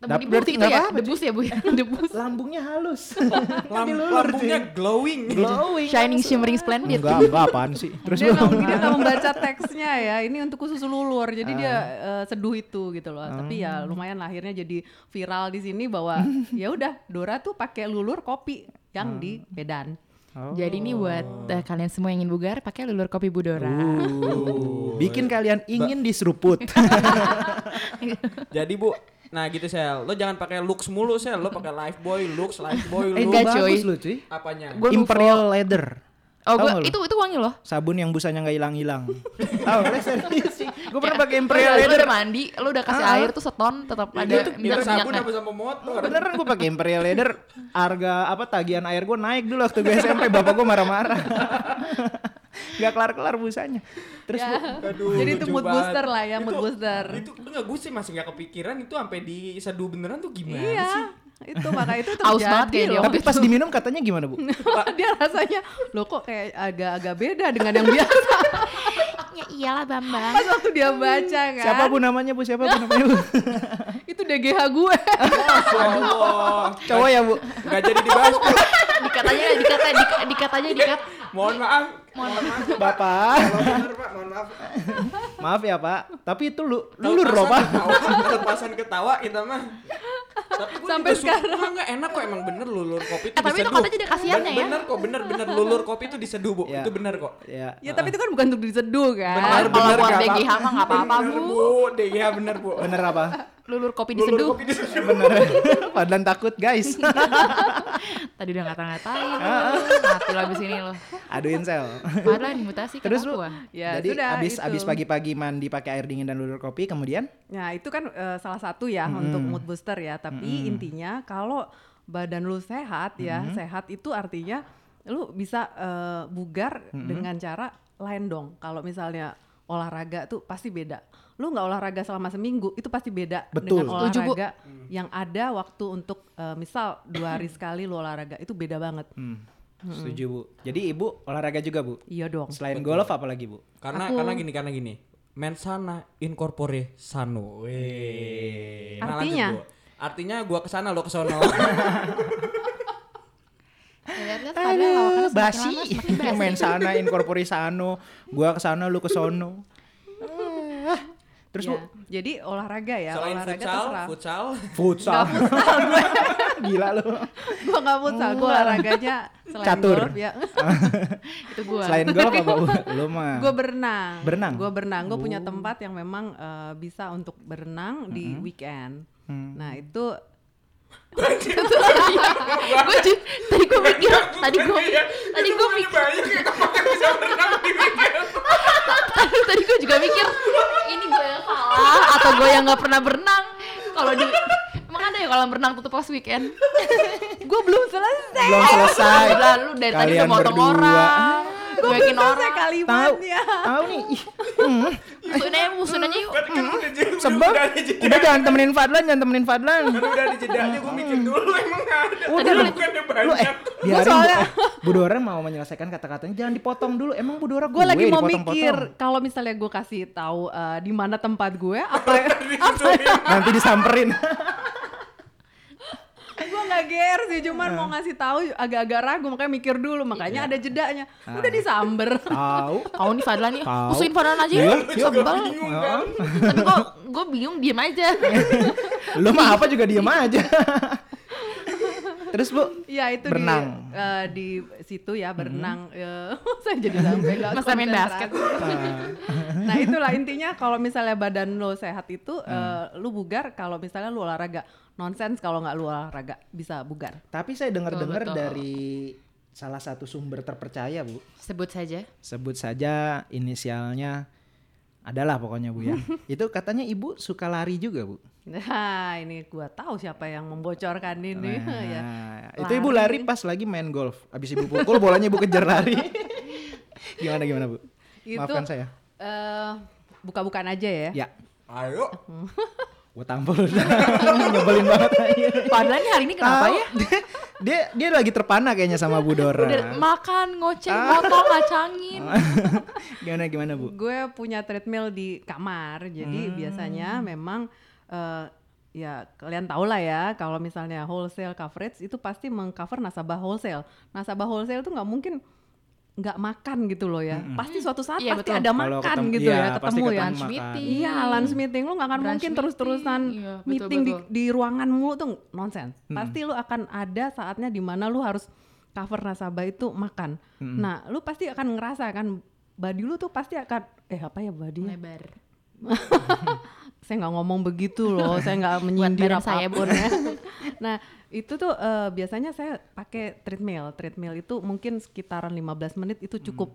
Temu di Berarti bus itu ya, debus ya bu ya, [laughs] debus. lambungnya halus. [laughs] Lam lambungnya glowing. Glowing. Shining, shimmering, splendid. Enggak, enggak apaan sih. [laughs] Terus dia nggak dia membaca teksnya ya ini untuk khusus lulur jadi dia Ah. eh, seduh itu gitu loh tapi ya lumayan lah akhirnya jadi viral di sini bahwa ya udah Dora tuh pakai lulur kopi yang di Medan Oh. Jadi ini buat eh, kalian semua yang ingin bugar pakai lulur kopi Budora. Uh, bikin kalian ingin diseruput. Jadi Bu, nah gitu Sel, lo jangan pakai Lux mulu Sel, lo pakai Lifebuoy, Lux, Lifebuy, Eh, Lux. enggak, cuy. Bagus lu cuy. Apanya? Gua Imperial Leather. Oh, gua, itu itu wangi loh. Sabun yang busanya nggak hilang-hilang. [laughs] Tahu? Lah, serius sih. Gue pernah pakai Imperial Leather. udah mandi, lu udah kasih Ah. air tuh seton tetap ada Itu minyak sabun apa sama motor? Beneran gue pakai Imperial Leather. Harga apa tagihan air gue naik dulu waktu gue SMP. Bapak gue marah-marah. [laughs] Gak kelar-kelar busanya. Terus Bu, Aduh, Jadi itu mood banget. booster lah ya, mood Itu- booster. Itu enggak gue sih masih nggak kepikiran itu sampai diseduh beneran tuh gimana sih? iya itu maka itu Aus banget terjadi kayak dia loh tapi pas diminum katanya gimana Bu? [laughs] dia rasanya lo kok kayak agak-agak beda dengan yang biasa [laughs] Ya iyalah Bambang. pas waktu dia baca kan Siapa Bu namanya Bu? Siapa Bu namanya Bu? [laughs] itu DGH gue Allah, Cowok ya Bu? nggak jadi dibahas Bu. Dikatanya dikata dika- dikatanya dikat. Mohon maaf. Mohon maaf. Bapak. Kalau bener Pak, mohon maaf. Maaf ya Pak. Tapi itu lu lulur loh Pak. kelepasan ketawa kita mah. Tapi gue Sampai sekarang. Enggak enak kok emang bener lulur kopi itu Eh, tapi itu diseduh. katanya ada khasiatnya ya. Bener kok, bener bener lulur kopi itu diseduh Bu. Ya. Itu bener kok. Ya. ya tapi itu kan bukan untuk diseduh kan Bener, kalau bener, buat nggak DGH apa-apa. mah nggak apa-apa. Bu. DGH bener Bu. Bener apa? Lulur kopi Lulur diseduh. kopi diseduh. Bener. [laughs] Padahal takut guys. [laughs] Tadi udah ngata-ngatain lu. Mati lo abis ini lo. Aduin sel. Padahal dimutasi ke Terus lu. Ya, jadi sudah, abis itu. abis pagi-pagi mandi pakai air dingin dan ludah kopi kemudian Nah, itu kan eh, salah satu ya untuk mood booster ya. Tapi intinya kalau badan lu sehat ya, sehat itu artinya lu bisa eh, bugar dengan cara lain dong. Kalau misalnya olahraga tuh pasti beda. Lu nggak olahraga selama seminggu itu pasti beda Betul. dengan Setuju, Bu. olahraga yang ada waktu untuk eh, misal dua hari sekali lu olahraga itu beda banget. Hmm. Setuju bu. Jadi ibu olahraga juga bu. Iya dong. Selain golf apa lagi bu? Karena karena gini karena gini. Mensana incorpore sano. Weh. Nah, lanjut, Artinya? Bu. Artinya gua ke sana lo kesono. Lihat-lihat [laughs] semakin basi. lama semakin [laughs] basi. Main sana incorpore sano. Gua ke sana lu ke sono. Ah. Terus Ya, bu Jadi olahraga ya, Selain olahraga futsal, terserah. futsal. futsal. [laughs] Gila lu. Gua nggak futsal, gua olahraganya selain Catur. golf ya. [laughs] Itu gua. Selain golf apa bu? [laughs] Lu mah. gue berenang. Berenang? Gue berenang. Gue punya tempat yang memang eh, bisa untuk berenang di weekend. Hmm. Nah itu gue tadi gue mikir tadi gue tadi gue mikir. tadi gue juga mikir ini gue yang salah atau gue yang nggak pernah berenang? Kalau di emang ada ya kalau berenang tutup pas weekend [laughs] gue belum selesai. Belum selesai. lalu dari tadi udah motong berdua. orang gue Selesai orang Tahu. kalimatnya. Tahu nih. Ih, [laughs] musuhin aja musuhin aja yuk Sebab udah jangan temenin Fadlan, jangan temenin Fadlan. Kan udah di jedanya gua mikir dulu emang ada. Udah lu, Bukannya lu eh banyak. biarin soalnya- Bu, eh, Bu Dora mau menyelesaikan kata-katanya jangan dipotong dulu. Emang Bu Dora Gue lagi mau mikir kalau misalnya gue kasih tahu eh, di mana tempat gue apa Nanti disamperin. [laughs] gue nggak ger sih cuman Ah. mau ngasih tahu agak-agak ragu makanya mikir dulu makanya ada jedanya udah disamber Tahu. [laughs] kau nih Fadlan nih musuhin Fadlan aja Iya, iya. sebel Heeh. tapi kok gue bingung diem aja Lu mah apa juga diem aja. [laughs] Terus Bu, Ya itu Berenang. di eh, di situ ya berenang. Eh, [laughs] saya jadi [laughs] sampai nggak Masa main basket. [laughs] nah itulah intinya kalau misalnya badan lo sehat itu eh, lu bugar kalau misalnya lu olahraga. Nonsens kalau nggak lu olahraga bisa bugar. tapi saya dengar-dengar dari salah satu sumber terpercaya Bu. sebut saja Sebut saja inisialnya adalah pokoknya Bu ya. [laughs] Itu katanya Ibu suka lari juga Bu. Nah ini gua tahu siapa yang membocorkan ini [laughs] ya. Nah, itu Ibu lari pas lagi main golf. Abis Ibu pukul bolanya Ibu kejar lari. [laughs] gimana gimana Bu? Itu Maafkan saya. eh, buka-bukaan aja ya. Ya, Ayo. Gue tampol [laughs] udah. Nyebelin banget nih hari ini kenapa ya [laughs] Dia, dia dia lagi terpana kayaknya sama Bu Dora. udah makan ngoceh Ah. motong ngacangin [laughs] gimana gimana Bu? Gue punya treadmill di kamar, jadi Hmm. biasanya memang eh, ya kalian tahu lah ya kalau misalnya wholesale coverage itu pasti mengcover nasabah wholesale. Nasabah wholesale tuh nggak mungkin nggak makan gitu loh ya. Pasti suatu saat Iya, pasti betul. ada makan ketemu- gitu iya, ya, pasti ketemu ya. lunch makan. meeting Iya, lunch meeting lu nggak akan Brunch mungkin meeting. terus-terusan Iya, betul, meeting di, betul. di ruanganmu tuh nonsens. Pasti lu akan ada saatnya di mana lu harus cover nasabah itu makan. Nah, lu pasti akan ngerasa kan body lu tuh pasti akan eh apa ya body lebar [laughs] saya nggak ngomong begitu loh, saya nggak menyindir saya, apa pun ya. [laughs] nah itu tuh eh, biasanya saya pakai treadmill, treadmill itu mungkin sekitaran 15 menit itu cukup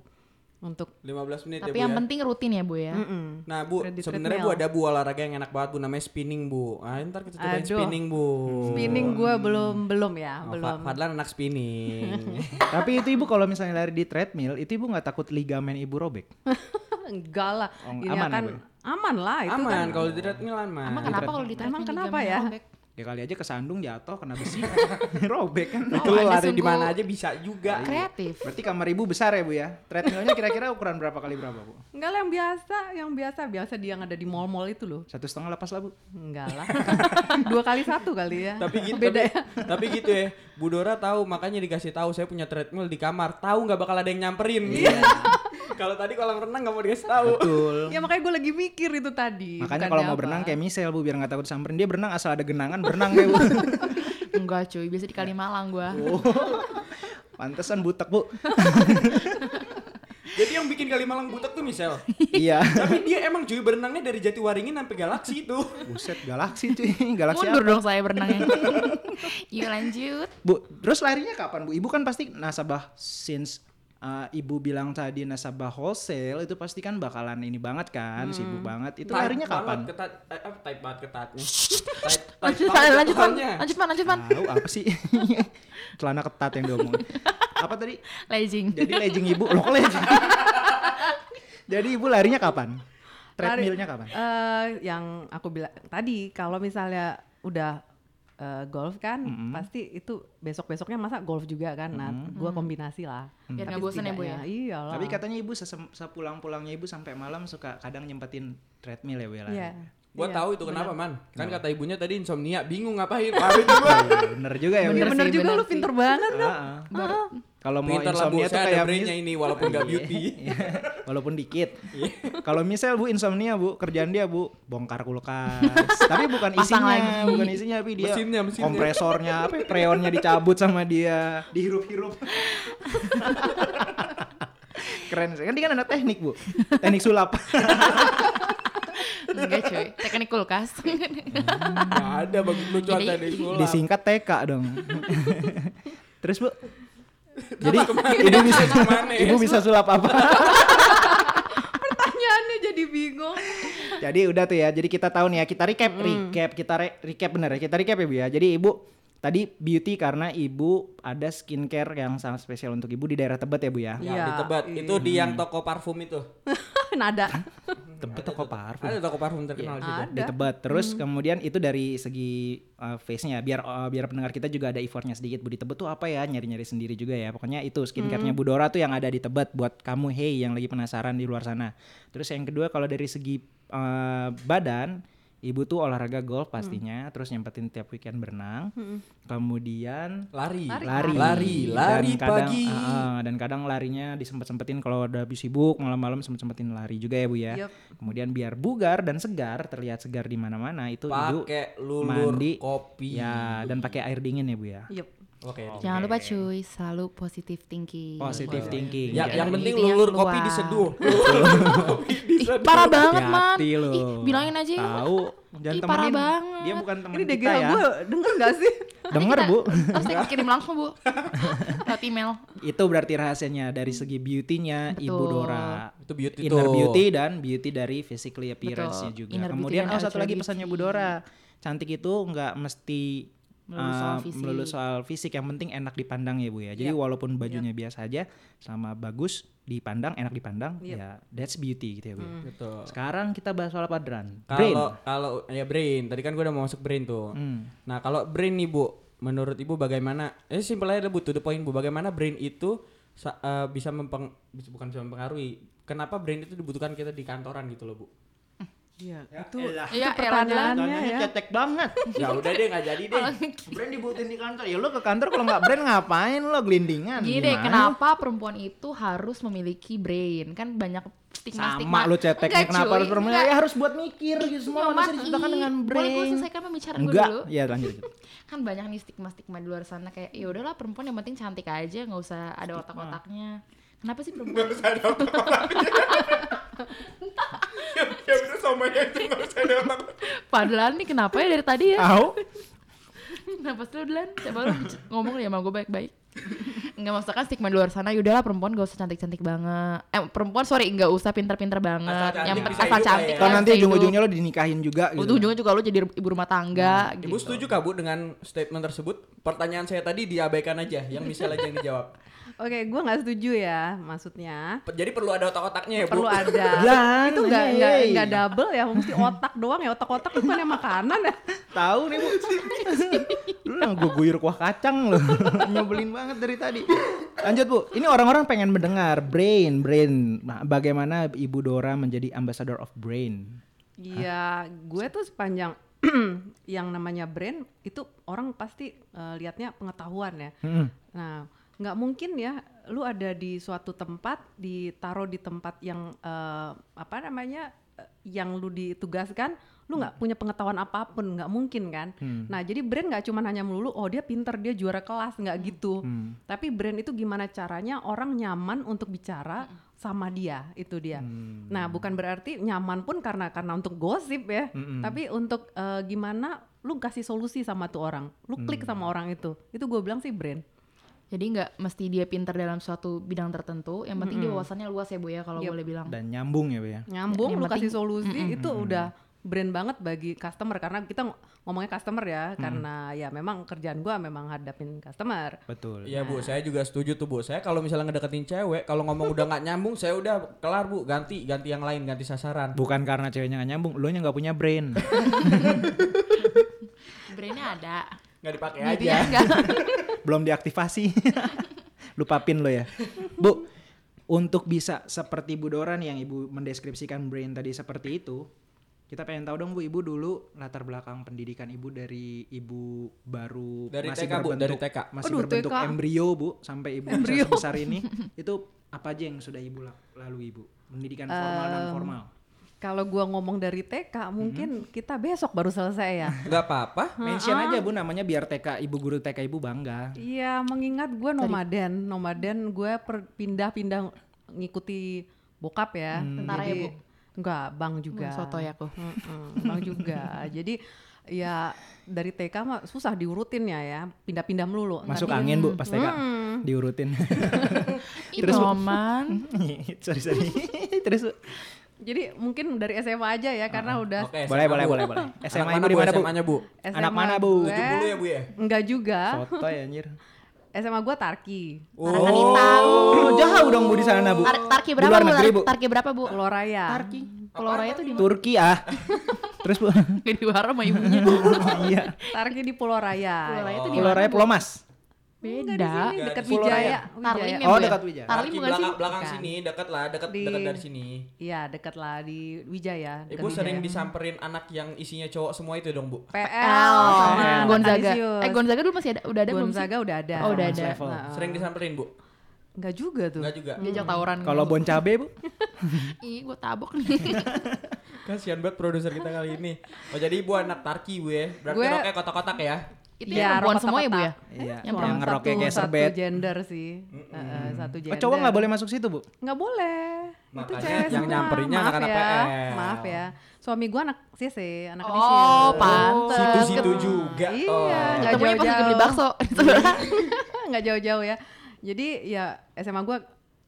untuk 15 menit tapi ya, Bu yang ya. penting rutin ya bu ya mm-mm. Nah bu, sebenarnya bu treadmill. ada bu olahraga yang enak banget bu namanya spinning bu. Ah ntar kita cobain Aduh. spinning bu. spinning gue belum belum ya, Oh, belum. Fadlan anak spinning. [laughs] Tapi itu Ibu kalau misalnya lari di treadmill, itu Ibu nggak takut ligamen Ibu robek? [laughs] Enggak lah, Oh, ini aman ya, akan Bu? aman lah itu Aman kan. kalau di treadmill aman. emang kenapa kalau di Emang treadmill kenapa ligamen ya? robek? Ya kali aja kesandung jatuh kena besi, [laughs] robek kan. Itu Oh, Anda lari di mana aja bisa juga. kreatif Berarti kamar Ibu besar ya Bu ya? Treadmillnya kira-kira ukuran berapa kali berapa Bu? Enggak lah yang biasa, yang biasa biasa dia yang ada di mall-mall itu loh. Satu setengah lepas lah Bu. Enggak lah. [laughs] Dua kali satu kali ya. tapi gitu Beda tapi, ya. tapi gitu ya Bu Dora tahu makanya dikasih tahu saya punya treadmill di kamar tahu nggak bakal ada yang nyamperin Iya. [laughs] kalau tadi kolam renang nggak mau dikasih tahu Betul. Ya makanya gue lagi mikir itu tadi. Makanya kalau mau berenang kayak Michelle Bu biar nggak takut samperin dia berenang asal ada genangan berenang kayak Bu. [laughs] enggak cuy biasa di Kalimalang gua Oh. Pantesan butek Bu. [laughs] Jadi yang bikin Kalimalang butek tuh misal. iya. Tapi dia emang cuy berenangnya dari Jatiwaringin sampai Galaksi itu. Buset, galaksi cuy. Galaksi Mundur apa? dong saya berenangnya. [laughs] Yuk lanjut. Bu, terus larinya kapan, Bu? Ibu kan pasti nasabah since uh, Ibu bilang tadi nasabah wholesale itu pasti kan bakalan ini banget kan, sibuk banget. Itu larinya kapan? Ketat, eh, apa tight banget ketatnya. [laughs] tight Lanjut man, lanjut man, lanjut man, lanjut man. Tahu apa sih? [laughs] Celana ketat yang diomongin. Apa tadi? Legging. Jadi legging Ibu, loh legging? [laughs] Jadi Ibu larinya kapan? Treadmillnya kapan? Eh, yang aku bilang tadi kalau misalnya udah eh, golf kan pasti itu besok besoknya masa golf juga kan nah gua kombinasi lah Biar Tapi nggak bosan ya, Bu, ya? iyalah Tapi katanya Ibu sesem- sepulang-pulangnya Ibu sampai malam suka kadang nyempetin treadmill ya, Bu? ya, lari? Iya. Gua Iya, tahu itu kenapa man. Kan kata ibunya tadi insomnia, bingung ngapain. [laughs] Iya, bener juga ya, Bu. ya? bener-bener sih, juga bener lu sih. pinter banget Ah, ah. Kalau mau Pinter insomnia tuh ada kayak brainnya ini walaupun gak [laughs] beauty. Iya, walaupun dikit. Kalau misal Bu insomnia Bu, kerjaan dia Bu bongkar kulkas. tapi bukan Pasang isinya, lagi. bukan isinya tapi dia Mesinnya, mesinnya. kompresornya, apa ya, freonnya dicabut sama dia, dihirup-hirup. [laughs] Keren sih. Kan dia kan anak teknik, Bu. Teknik sulap. Enggak cuy, teknik kulkas. Gak ada bagus lucu ada di sekolah. Disingkat TK dong. [laughs] Terus, Bu. Jadi ibu bisa [laughs] ibu bisa sulap apa? [laughs] pertanyaannya jadi bingung Jadi udah tuh ya. Jadi kita tahu nih ya. Kita recap, recap, kita re- recap bener ya. Kita recap ya bu ya. Jadi ibu tadi beauty karena ibu ada skincare yang sangat spesial untuk ibu di daerah Tebet ya bu ya. Ya, Iya, di Tebet. iya. Itu di yang toko parfum itu. [laughs] nada Tebet toko parfum. Ada toko parfum terkenal di. Di Tebet. Terus kemudian itu dari segi uh, face-nya biar uh, biar pendengar kita juga ada effortnya sedikit bu di Tebet tuh apa ya nyari-nyari sendiri juga ya. Pokoknya itu skincare-nya Bu Dora tuh yang ada di Tebet buat kamu hey yang lagi penasaran di luar sana. Terus yang kedua kalau dari segi uh, badan Ibu tuh olahraga golf pastinya, terus nyempetin tiap weekend berenang. Kemudian Lari. lari Lari. Lari dan kadang, pagi. ah, ah, dan kadang larinya disempet sempetin kalau udah habis sibuk malam-malam sempet sempetin lari juga ya bu ya Yup. kemudian biar bugar dan segar terlihat segar di mana-mana itu ibu Pakai lulur mandi kopi. ya dan pakai air dingin ya bu ya Yup. Oke. Jangan lupa cuy, selalu positive thinking. positive thinking Ya, ya. yang penting lulur keluar. kopi diseduh. [laughs] Kopi Ih, diseduh. parah banget man. Ih, bilangin aja ya. tahu jangan Ih, parah temenin banget. dia bukan teman ini kita ya gue denger gak sih denger kita- bu Terus kita kirim langsung bu. [laughs] Lewat email. itu berarti rahasianya dari segi beauty-nya ibu. Dora Itu beauty inner tuh. beauty dan beauty dari physically appearance-nya juga. Inner Kemudian oh satu lagi pesannya Bu Dora. Cantik itu nggak mesti Melulu uh, soal fisik. melulu soal fisik, yang penting enak dipandang ya Bu ya. Jadi walaupun bajunya biasa aja sama bagus dipandang, enak dipandang, Yep. ya that's beauty gitu ya Bu. ya. Betul. Sekarang kita bahas soal apa Dran? Brain. Kalau kalau ya brain, tadi kan gue udah mau masuk brain tuh. Hmm. Nah, kalau brain nih, Bu, menurut Ibu bagaimana? Eh simpel aja Bu, to the point Bu. Bagaimana brain itu sa- eh, bisa mempeng bisa bukan bisa mempengaruhi. Kenapa brain itu dibutuhkan kita di kantoran gitu loh, Bu? Iya, itu elah. Iya, itu elah, pertanyaannya ya. cetek banget. ya udah deh, nggak jadi deh. brand dibutuhin di kantor. Ya lo ke kantor kalau nggak brand ngapain lo gelindingan? Gini deh, kenapa perempuan itu harus memiliki brain? Kan banyak sama stigma-stigma. lu ceteknya Enggak, kenapa cuy, harus perempuan? enggak. Ya harus buat mikir gitu semua manusia diciptakan dengan Boleh gue brain. selesaikan pembicaraan gue Enggak, dulu? ya lanjut. lanjut. Kan banyak nih stigma-stigma di luar sana kayak ya udahlah perempuan yang penting cantik aja, nggak usah ada otak-otaknya. Kenapa sih perempuan? ya bener [laughs] somanya itu nggak usah ada otak. Padahal nih kenapa ya dari tadi ya? Tahu? Kenapa sih lu Dlan? Coba lu ngomong ya sama gue baik-baik. Enggak maksudnya kan stigma di luar sana yaudahlah perempuan gak usah cantik-cantik banget. Eh perempuan sorry nggak usah pinter-pinter banget. Asal cantik yang bisa penting asal cantik. ya. Kan lah, nanti bisa ujung-ujungnya lo dinikahin juga gitu. Ujung-ujungnya juga lu jadi ibu rumah tangga gitu. Ibu setuju kah Bu dengan statement tersebut? Pertanyaan saya tadi diabaikan aja, yang bisa aja yang dijawab. Oke, gue nggak setuju ya maksudnya. Jadi perlu ada otak-otaknya ya, Bu. Perlu ada. [laughs] Lan, itu nggak nggak hey. nggak double ya, mesti otak doang ya otak-otak bukan yang makanan ya. Tahu nih bu. [laughs] lu yang gue guyur kuah kacang lo. [laughs] Nyebelin banget dari tadi. Lanjut bu. Ini orang-orang pengen mendengar brain, brain. Nah, bagaimana Ibu Dora menjadi ambassador of brain? Iya, gue tuh sepanjang [clears throat] yang namanya brand itu orang pasti eh, lihatnya pengetahuan ya. Hmm. Nah, nggak mungkin ya, lu ada di suatu tempat, ditaruh di tempat yang eh, apa namanya, eh, yang lu ditugaskan, lu nggak punya pengetahuan apa pun nggak mungkin kan Hmm. nah jadi brand nggak cuma hanya melulu oh dia pinter dia juara kelas nggak gitu Hmm. tapi brand itu gimana caranya orang nyaman untuk bicara sama dia itu dia Hmm. nah bukan berarti nyaman pun karena karena untuk gosip ya Mm-mm. tapi untuk eh, gimana lu kasih solusi sama tuh orang lu klik Hmm. sama orang itu itu gue bilang sih brand Jadi nggak mesti dia pinter dalam suatu bidang tertentu, yang penting dia Mm-mm. wawasannya luas ya Bu ya kalau Yep. boleh bilang. Dan nyambung ya, Bu ya. nyambung Yang lu kasih solusi Mm-mm. itu udah brand banget bagi customer karena kita ng- ngomongnya customer ya Hmm. karena ya memang kerjaan gua memang hadapin customer Betul. Iya bu, saya juga setuju tuh bu. Saya kalau misalnya ngedeketin cewek, kalau ngomong udah nggak nyambung, saya udah kelar bu, ganti, ganti yang lain, ganti sasaran. Bukan karena ceweknya gak nyambung, lo nya nggak punya brain. [laughs] Brandnya ada. Nggak dipakai aja. enggak. [laughs] Belum diaktifasi. [laughs] Lupa pin lo ya. Bu, untuk bisa seperti Bu Dora nih yang Ibu mendeskripsikan brain tadi seperti itu, kita pengen tahu dong Bu, Ibu dulu latar belakang pendidikan Ibu dari Ibu baru Dari masih TK, Bu, berbentuk dari TK. masih Aduh, berbentuk TK. embrio Bu sampai Ibu sebesar ini. Itu apa aja yang sudah Ibu la- lalui Bu? Pendidikan formal dan formal. Kalau gua ngomong dari TK mungkin kita besok baru selesai ya [laughs] Nggak apa-apa. Mention aja Bu namanya biar TK Ibu guru TK Ibu bangga. Iya, mengingat gue nomaden, nomaden gue per- pindah-pindah ngikuti bokap ya. Tentara ya, Bu? Enggak, bang juga. Soto ya aku. Bang juga. [laughs] Jadi ya dari TK mah susah diurutin ya ya, pindah-pindah melulu. Masuk Tapi- angin Bu pas TK. Hmm. Diurutin. [laughs] Itu aman. sorry sorry. Terus Bu. Jadi mungkin dari SMA aja ya, karena udah Oke, boleh SMA, boleh Bu. boleh boleh. [laughs] Anak SMA mana, Ibu di mana Bu? SMA-nya Bu? Anak SMA mana, Bu? gue- 70 ya Bu ya? Enggak juga. Soto ya anjir. SMA gue Tarki. Tarkani tahu. Oh, jauh dong Bu di sana Bu. Tar- Tarki berapa luar Bu? negeri, Bu. Tar- Tarki berapa Bu? Pulau Raya. Tarki. Pulau Raya tuh di mana? Turki ah. [laughs] Terus Bu. Di luar sama ibunya. [laughs] Iya. Tarki di Pulau Raya. Pulau Raya itu di Pulau mana? Raya Bu? Pulau Mas. Beda. Ini dekat Wijaya. Tarlim Wijaya. ya, Oh, ya? dekat Wijaya. Tarlim bukan sih? belakang, Bukan. sini, deket lah, deket, Di- deket dari sini. Iya, dekat lah di Wijaya. dekat Ibu sering Wijaya. disamperin anak yang isinya cowok semua itu dong Bu? PL sama Gonzaga. Kanisius. Eh Gonzaga dulu masih ada udah ada belum? Gonzaga udah ada. Oh, udah ada. level. Nah, Sering disamperin Bu? Enggak juga tuh. Enggak juga. Diajak tawuran. Kalau bon cabe Bu. [laughs] Ih, gua tabok nih. [laughs] Kasihan banget produser kita kali ini. Oh jadi ibu anak Tarki bu ya? Berarti Gue- roknya kotak-kotak ya? Itu Iya, yang perempuan semua ya Bu ya? Iya. Yang Yang ngeroknya kayak satu serbet. gender sih. Heeh, satu gender. Oh, cowok nggak boleh masuk situ Bu. Nggak boleh. itu Makanya cewek yang nyamperinnya Maaf anak-anak ya. PL. Maaf ya. Suami gua anak CC, anak Oh, Kanisius. pantes. Situ-situ juga. Iya, Oh. nggak Ketemunya pas lagi jauh-jauh. beli bakso. [laughs] nggak jauh-jauh ya. Jadi ya SMA gua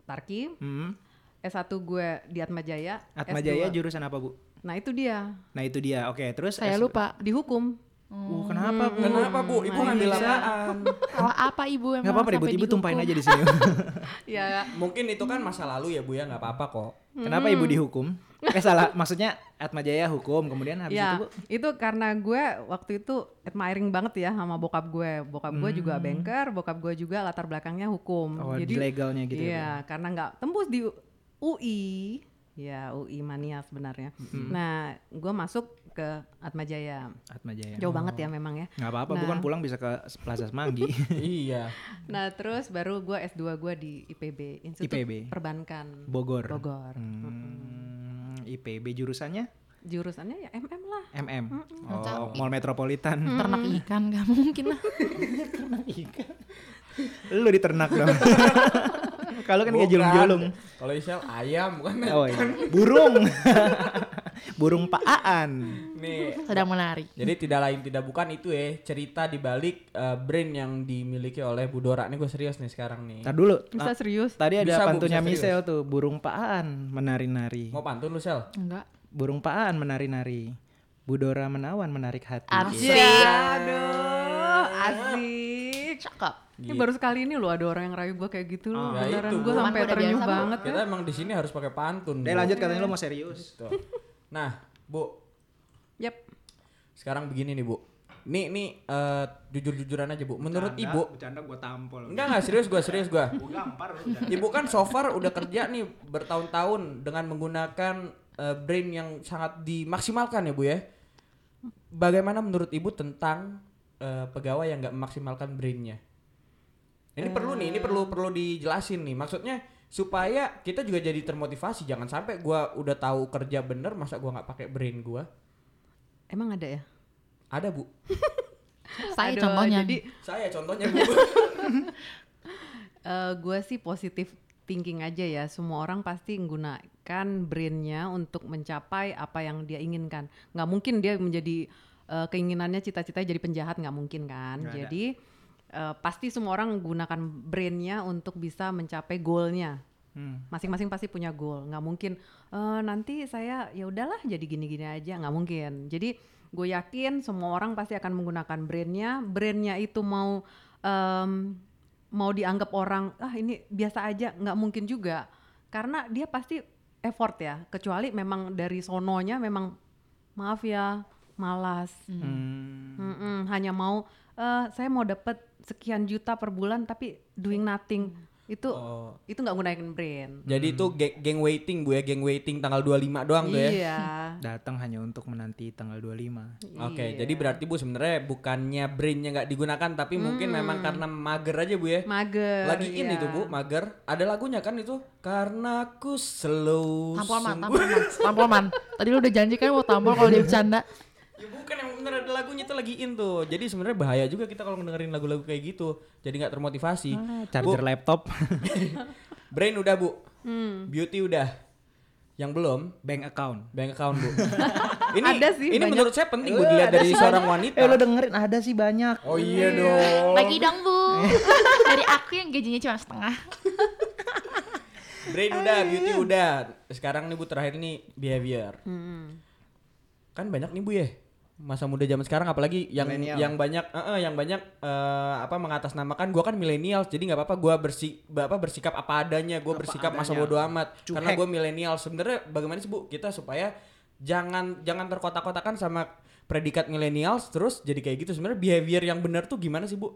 Tarki, Hmm. S1 gue di Atma Jaya. Atma S2 Jaya jurusan apa Bu? Nah itu dia, Nah itu dia. Oke terus. Saya S- lupa. dihukum. Uh, kenapa Bu? Kenapa bu? Ibu Nah, ngambil bisa. apaan? Salah apa Ibu emang Gak apa-apa ribut sampai ibu tumpahin aja di sini. [laughs] Ya, Mungkin itu kan masa lalu ya bu ya nggak apa-apa kok. Kenapa ibu dihukum? Eh salah, maksudnya Atma Jaya hukum, kemudian habis itu ya bu? itu karena gue waktu itu admiring banget ya sama bokap gue. Bokap gue juga banker, bokap gue juga latar belakangnya hukum. Oh, Jadi di legalnya gitu iya, ya. karena nggak tembus di UI, ya UI mania sebenarnya. Nah, gue masuk ke Atma Jaya. Bu? Atma Jaya. Jauh banget ya memang ya. Nggak apa-apa, Nah. bukan pulang bisa ke Plaza Semanggi. [laughs] iya. Nah, terus baru gue S2 gue di IPB, Institut IPB. Perbankan Bogor. Bogor. Hmm, IPB jurusannya Jurusannya ya MM lah. MM. Oh, Mall Metropolitan. Ternak ikan gak mungkin lah. [laughs] Lu diternak dong. [laughs] Kalau kan kayak Bukan. julung-julung. Kalau Isel ayam bukan? Oh iya. Burung. Burung paaan. Nih. Sedang menari. Jadi tidak lain tidak bukan itu ya cerita di balik eh, brand yang dimiliki oleh Bu Dora. Ini gue serius nih sekarang nih. Ntar dulu. Bisa Ah, serius? Tadi ada Bisa, pantunnya. Michelle tuh, burung paaan menari-nari. Mau pantun lu Sel? Enggak. Burung paaan menari-nari. Budora menawan menarik hati. Asik. Aduh, asik. Cakep. Ini baru sekali ini loh ada orang yang rayu gue kayak gitu loh. Ya Beneran gue sampai terenyuh banget. Kita emang di sini harus pakai pantun. Deh lanjut katanya lu mau serius. Tuh. Nah, Bu, Yap. sekarang begini nih Bu. Nih nih eh, jujur-jujuran aja Bu. Menurut Ibu, bercanda gua tampol. enggak enggak serius gua serius gua. Gua gampar. Ibu kan so far udah kerja nih bertahun-tahun dengan menggunakan eh, brain yang sangat dimaksimalkan ya Bu ya. Bagaimana menurut Ibu tentang eh, pegawai yang nggak memaksimalkan brainnya? Ini perlu nih, ini perlu perlu dijelasin nih. Maksudnya supaya kita juga jadi termotivasi. Jangan sampai gua udah tahu kerja bener masa gua nggak pakai brain gua. Emang ada ya? Ada bu. [laughs] Saya Aduh, contohnya. Jadi Saya contohnya bu. [laughs] gue sih positif thinking aja ya. Semua orang pasti menggunakan brainnya untuk mencapai apa yang dia inginkan. Nggak mungkin dia menjadi eh, keinginannya cita-citanya jadi penjahat nggak mungkin kan. Nggak ada. Eh, pasti semua orang menggunakan brainnya untuk bisa mencapai goalnya. Hmm. Masing-masing pasti punya goal. Nggak mungkin "Eh, nanti saya ya udahlah jadi gini-gini aja. Nggak mungkin. Jadi gue yakin semua orang pasti akan menggunakan brainnya. Brainnya itu mau em, mau dianggap orang ah ini biasa aja nggak mungkin juga karena dia pasti effort ya kecuali memang dari sononya memang maaf ya malas Hmm. Mm-mm, hanya mau eh saya mau dapat sekian juta per bulan tapi doing nothing itu Oh. itu nggak gunain brain Jadi itu geng, geng waiting bu ya, geng waiting tanggal 25 doang tuh ya. iya [laughs] Datang hanya untuk menanti tanggal 25. Oke, Iya. jadi berarti bu sebenarnya bukannya brainnya nggak digunakan, tapi mungkin memang karena mager aja bu ya. mager Lagi in iya. itu bu, mager. Ada lagunya kan itu? Karena aku slow. Tampol man, sungguh. tampol man, tampol man. [laughs] Tadi lu udah janji kan mau tampol kalau dia bercanda. Ya bukan yang bener ada lagunya itu lagi in tuh. Jadi sebenarnya bahaya juga kita kalau dengerin lagu-lagu kayak gitu. Jadi nggak termotivasi. Charger laptop, [laughs] Brain udah bu, Hmm. beauty udah. Yang belum bank account. bank account bu. [laughs] ini Ada sih, ini banyak. menurut saya penting bu Eh, dilihat dari sih seorang banyak. wanita. Eh lo dengerin ada sih banyak. Oh iya dong. Lagi dong bu. [laughs] Dari aku yang gajinya cuma setengah. Brain udah, beauty udah. Sekarang nih Bu terakhir nih behavior. Mm-mm. Kan banyak nih Bu ya. Masa muda zaman sekarang apalagi yang Millennial. yang banyak eh, eh, yang banyak eh, apa mengatasnamakan gua kan milenial jadi nggak apa-apa gua bersi apa bersikap apa adanya, gua Apa bersikap masa adanya. bodo amat. Cuek. Karena gua milenial. Sebenarnya bagaimana sih Bu kita supaya jangan jangan terkotak-kotakan sama predikat millennials terus jadi kayak gitu. Sebenarnya behavior yang benar tuh gimana sih Bu?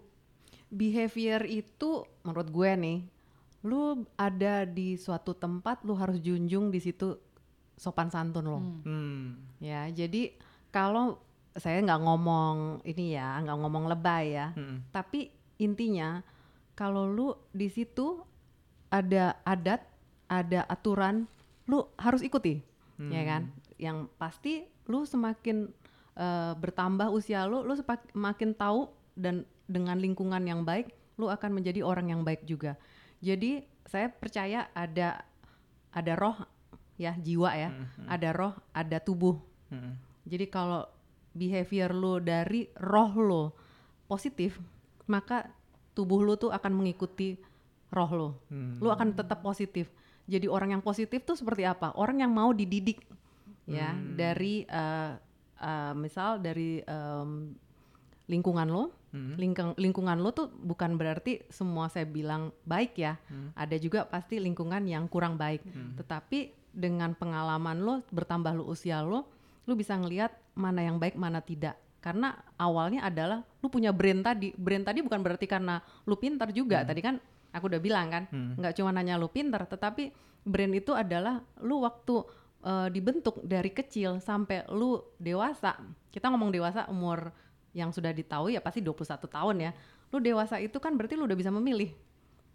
behavior itu menurut gue nih lu ada di suatu tempat lu harus junjung di situ sopan santun lo Hmm. ya jadi kalau saya nggak ngomong ini ya nggak ngomong lebay ya. Hmm. tapi intinya kalau lu di situ ada adat ada aturan lu harus ikuti ya kan? Yang pasti lu semakin eh, bertambah usia lu lu sepak- makin tahu dan dengan lingkungan yang baik lu akan menjadi orang yang baik juga. Jadi saya percaya ada ada roh ya jiwa ya. Ada roh ada tubuh. Hmm. jadi kalau behavior lo dari roh lo positif, maka tubuh lo tuh akan mengikuti roh lo. Lo akan tetap positif. Jadi orang yang positif tuh seperti apa? Orang yang mau dididik ya dari eh, eh, misal dari em, lingkungan lo. Lingkung- lingkungan lo tuh bukan berarti semua saya bilang baik ya. Ada juga pasti lingkungan yang kurang baik. Tetapi dengan pengalaman lo bertambah lo usia lo, lu bisa ngelihat mana yang baik mana tidak. Karena awalnya adalah lu punya brain tadi. Brain tadi bukan berarti karena lu pintar juga. Tadi kan aku udah bilang kan nggak cuma nanya lu pintar tetapi brain itu adalah lu waktu eh, dibentuk dari kecil sampai lu dewasa. Kita ngomong dewasa umur yang sudah ditahu ya pasti 21 tahun ya. Lu dewasa itu kan berarti lu udah bisa memilih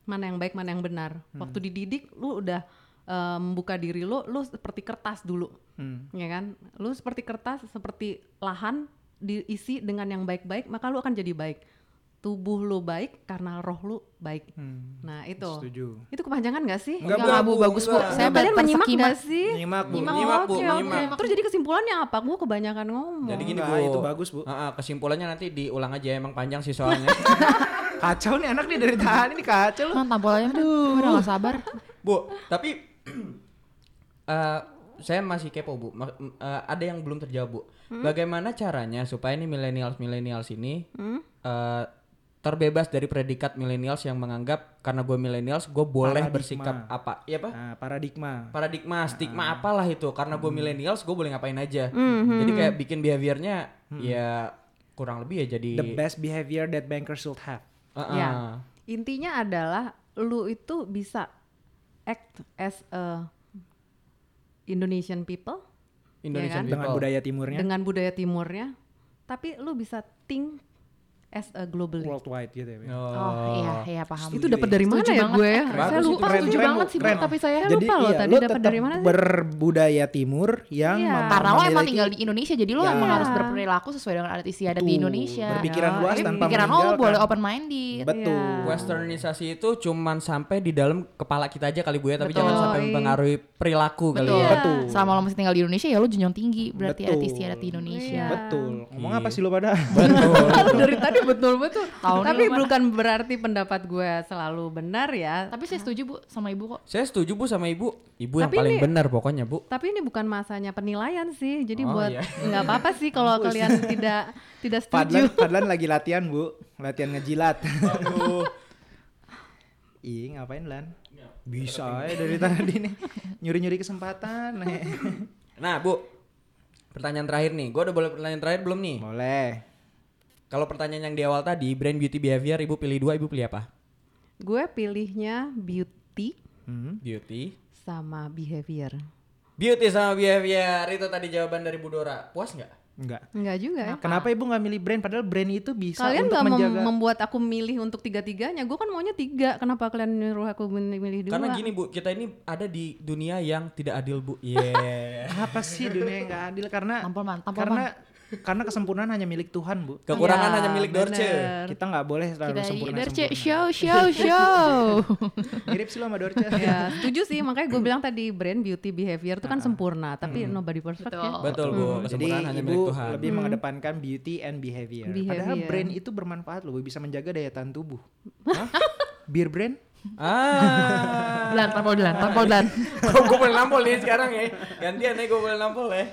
mana yang baik mana yang benar. Waktu dididik lu udah eh, membuka diri lu lu seperti kertas dulu Hmm. ya kan lu seperti kertas seperti lahan diisi dengan yang baik-baik maka lu akan jadi baik tubuh lu baik karena roh lu baik Hmm. nah itu Setuju. itu kepanjangan gak sih Enggak, Enggak, Bu, bagus Bu. Saya kalian menyimak gak sih Nyimak, Bu. Nyimak, Nyimak, Bu, nyimak. oke. terus jadi kesimpulannya apa gua kebanyakan ngomong Jadi gini Enggak, Bu. itu bagus, Bu. Ah, kesimpulannya nanti diulang aja emang panjang sih soalnya. [laughs] Kacau nih anak nih dari tadi nih kacau lu. Aja Aduh. Udah gak sabar. Bu, tapi [clears throat] eh, saya masih kepo Bu. Ma- m- eh, ada yang belum terjawab Bu. Bagaimana caranya supaya ini millennials millennials ini eh, terbebas dari predikat millennials yang menganggap karena gue millennials gue boleh Paradigma. bersikap apa? Iya apa? Nah, paradigma. Paradigma, stigma apalah itu karena gue millennials gue boleh ngapain aja. Hmm, Jadi kayak bikin behaviornya ya kurang lebih ya jadi The best behavior that bankers should have. Ah, ah. Ya. Intinya adalah lu itu bisa act as a Indonesian people Indonesian kan? Dengan people. budaya timurnya. dengan budaya timurnya, tapi lu bisa think as a globally. Worldwide gitu ya. Oh, Oh, iya, iya paham. Itu dapat dari mana ya gue? Ya? Saya lupa. Keren, sih. setuju keren, banget sih, keren. tapi saya Lupa loh iya, tadi lu dapat dari mana sih? berbudaya timur yang Iya. karena lo emang tinggal di Indonesia, jadi lo Ya. emang harus berperilaku sesuai dengan adat istiadat di Indonesia. berpikiran Ya, luas tapi tanpa pikiran lo boleh open minded. betul. Iya. Westernisasi itu cuman sampai di dalam kepala kita aja kali Bu ya, tapi Betul. jangan sampai Iya. mempengaruhi perilaku kali Betul. ya. Betul. Selama lo masih tinggal di Indonesia ya lo junjung tinggi berarti adat istiadat di Indonesia. Iya. Betul. Ngomong Iya. apa sih lo pada? Betul. [laughs] Dari tadi betul-betul. Tahu nih Tapi bukan berarti pendapat gue selalu benar ya. Tapi saya setuju Bu sama Ibu kok. Saya setuju Bu sama Ibu. Ibu yang Tapi paling ini- benar pokoknya Bu. Tapi ini bukan masanya penilaian sih. Jadi Oh, buat iya. nggak apa-apa sih kalau kalian tidak tidak Padlan, setuju. Padlan lagi latihan bu, latihan ngejilat. Aduh. [laughs] Ih ngapain Lan? Bisa ya dari tadi nih nyuri-nyuri kesempatan. Nah Bu, pertanyaan terakhir nih. Gue udah boleh pertanyaan terakhir belum nih? Boleh. Kalau pertanyaan yang di awal tadi, brand beauty behavior, Ibu pilih dua, Ibu pilih apa? gue pilihnya beauty Hmm. Beauty. sama behavior. Beauty sama behavior itu tadi jawaban dari Bu Dora. Puas nggak? Enggak. Enggak juga ya. Kenapa ibu nggak milih brand? Padahal brand itu bisa Kalian untuk nggak mem- menjaga. membuat aku milih untuk tiga-tiganya. Gue kan maunya tiga. Kenapa kalian nyuruh aku milih milih dua? Karena gini Bu, kita ini ada di dunia yang tidak adil Bu. [laughs] Yeah. Apa sih dunia yang nggak adil? Karena Tampol man, tampol karena karena kesempurnaan hanya milik Tuhan bu. Kekurangan Ya, hanya milik Dorce. bener. Kita nggak boleh terlalu Kita sempurna Dorce sempurna. [laughs] show show show. [laughs] Mirip sih lo sama Dorce. ya setuju sih makanya gue bilang tadi brand beauty behavior itu kan sempurna tapi nobody perfect Betul. ya Betul Bu, Jadi kesempurnaan hanya milik ibu Tuhan. lebih mengedepankan beauty and behavior. Padahal Behavior. brand itu bermanfaat loh, bisa menjaga daya tahan tubuh. [laughs] Hah? Beer brand? Ah. Belan, tampol belan, tampol belan. gue boleh nampol nih sekarang ya. Gantian nih gue boleh nampol ya.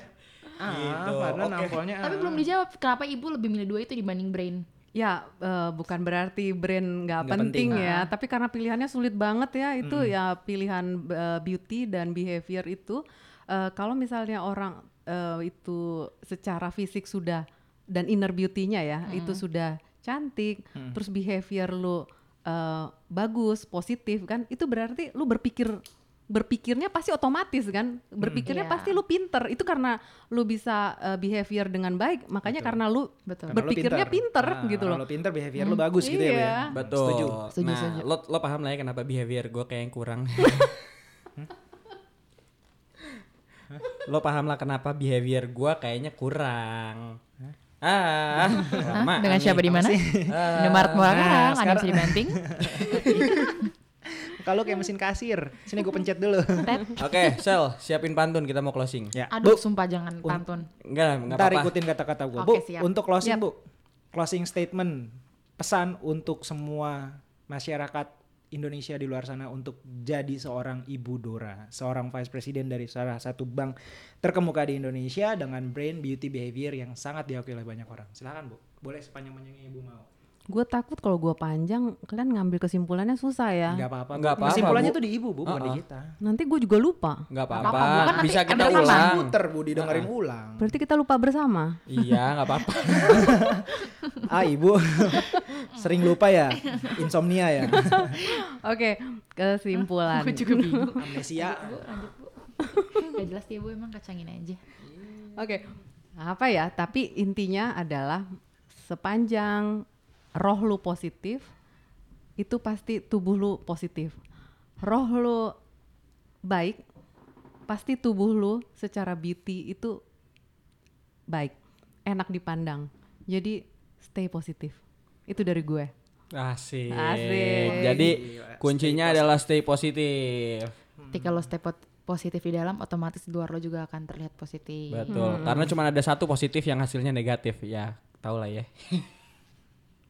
Ah, Gitu. padahal Oke. nampolnya. Tapi ah. belum dijawab kenapa Ibu lebih milih dua itu dibanding brain. ya eh, bukan berarti brand nggak penting, penting, ya tapi karena pilihannya sulit banget ya itu ya pilihan eh, beauty dan behavior itu eh, kalau misalnya orang eh, itu secara fisik sudah dan inner beauty-nya ya itu sudah cantik terus behavior lu eh, bagus positif kan itu berarti lu berpikir berpikirnya pasti otomatis kan berpikirnya Iya. pasti lu pinter itu karena lu bisa eh, behavior dengan baik makanya karena lu Betul. Karena lo berpikirnya pinter Ah, gitu karena loh. lo pinter behavior lo bagus gitu ya, Bu ya. Iya. Betul. Setuju. Setuju, nah, setuju. lo lo paham lah ya kenapa behavior gue kayak yang kurang. [laughs] lo paham lah kenapa behavior gue kayaknya kurang. Ah, lama Dengan siapa di mana? Indomaret Muara Nah, Karang, ada [laughs] yang sekarang- bisa dibanting. Kalau kayak mesin kasir, sini gue pencet dulu. Oke, Sel, siapin pantun kita mau closing. ya, Aduh, Bu, sumpah jangan pantun. Enggak, enggak ntar apa-apa. ikutin kata-kata gue. Oke, Bu, siap. untuk closing Yap. Bu, closing statement, pesan untuk semua masyarakat Indonesia di luar sana untuk jadi seorang ibu Dora, seorang vice president dari salah satu bank terkemuka di Indonesia dengan brand beauty behavior yang sangat diakui oleh banyak orang. Silakan Bu, boleh sepanjang-panjangnya ibu mau. Gue takut kalau gue panjang kalian ngambil kesimpulannya susah ya. Enggak apa-apa. Nggak apa-apa, Kesimpulannya Bu. tuh di ibu Bu, bukan di Uh-uh. kita. Nanti gue juga lupa. Enggak apa-apa, Bisa kita ulang. Puter Bu, didengerin ulang. Berarti kita lupa bersama. Iya, enggak apa-apa. [laughs] ah ibu [laughs] sering lupa ya, insomnia ya, [laughs] Oke, kesimpulan. Gue juga bingung. amnesia. Bu, lanjut Bu. Gak jelas dia Bu emang kacangin aja. Oke, apa ya? Tapi intinya adalah sepanjang roh lu positif, itu pasti tubuh lu positif. Roh lu baik, pasti tubuh lu secara beauty itu baik, enak dipandang. Jadi stay positif. Itu dari gue. Asik. Asik. Jadi kuncinya adalah stay positif. Ketika lo stay positif di dalam, otomatis di luar lo juga akan terlihat positif. Betul. Karena cuma ada satu positif yang hasilnya negatif. Ya, tau lah ya. [laughs]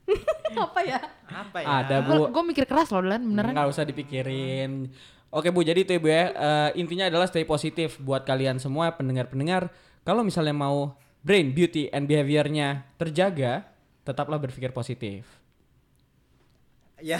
[laughs] apa ya? Apa ya? Ada Bu. Gue mikir keras loh, Lan, beneran. Nggak usah dipikirin. Oke Bu, jadi itu ya Bu ya. Eh, intinya adalah stay positif buat kalian semua pendengar-pendengar. Kalau misalnya mau brain, beauty, and behaviornya terjaga, tetaplah berpikir positif. Ya,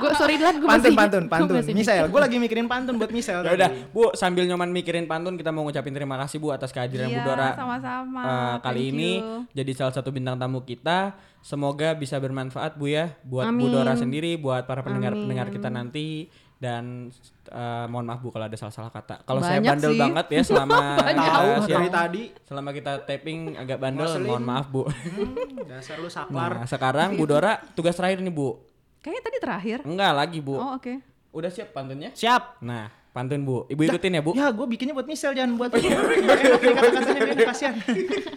gue [laughs] sorry Lan, gue pantun, masih pantun, gua pantun. Misal, gue lagi mikirin pantun buat misal. Ya udah, Bu, sambil nyoman mikirin pantun, kita mau ngucapin terima kasih Bu atas kehadiran Bu Iya, Dora. sama-sama. eh, kali Thank ini you. jadi salah satu bintang tamu kita. Semoga bisa bermanfaat Bu ya buat Bu Amin. Dora sendiri, buat para pendengar-pendengar kita nanti Dan eh, mohon maaf Bu kalau ada salah-salah kata. Kalau saya bandel sih. banget ya [laughs] selama Tahu dari tadi. selama kita taping agak bandel, Ngeselin. mohon maaf Bu. Hmm, dasar lu saklar. Nah, sekarang Bu Dora tugas terakhir nih Bu. Kayaknya tadi terakhir. Enggak lagi Bu. Oh oke. Udah siap pantunnya? Siap. Nah, pantun Bu. Ibu ikutin ya Bu. Ya, gue bikinnya buat Michelle jangan buat kata-katanya biar kasihan.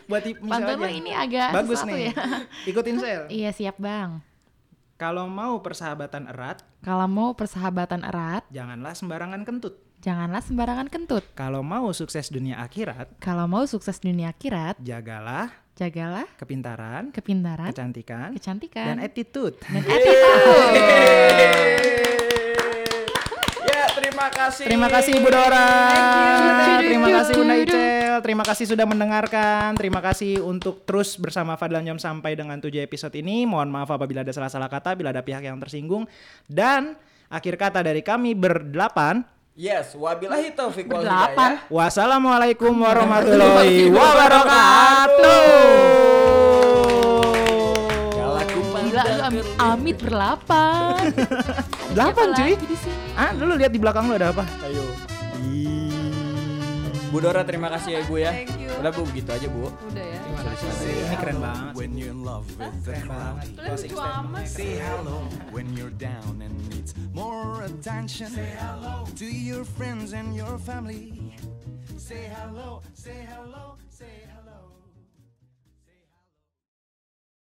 buat Michelle Pantun aja. ini agak Bagus nih. ya. Ikutin Sel. Iya siap bang. Kalau mau persahabatan erat, Kalau mau persahabatan erat, janganlah sembarangan kentut. janganlah sembarangan kentut. Kalau mau sukses dunia akhirat, Kalau mau sukses dunia akhirat, jagalah jagalah kepintaran, kepintaran, kecantikan, dan kecantikan, attitude. dan attitude. Terima kasih. Terima kasih Ibu Dora. you. Terima kasih Bunda Icel. Terima kasih sudah mendengarkan. Terima kasih untuk terus bersama Fadlan Jam sampai dengan 7 episode ini. Mohon maaf apabila ada salah-salah kata, bila ada pihak yang tersinggung. Dan akhir kata dari kami berdelapan. Yes, wabillahi taufiq wal hidayah. Wassalamualaikum warahmatullahi wabarakatuh. Amit berlapan. [laughs] Delapan cuy. Ah, dulu lihat di belakang lu ada apa? Ayo. Bu Dora terima kasih ya Ibu ya. Thank you. Udah Bu begitu aja Bu. Udah ya. Ini keren banget. When you're in love with the crowd, say hello. When you're down and needs more attention, say hello to your friends and your family. Say hello, say hello, say hello.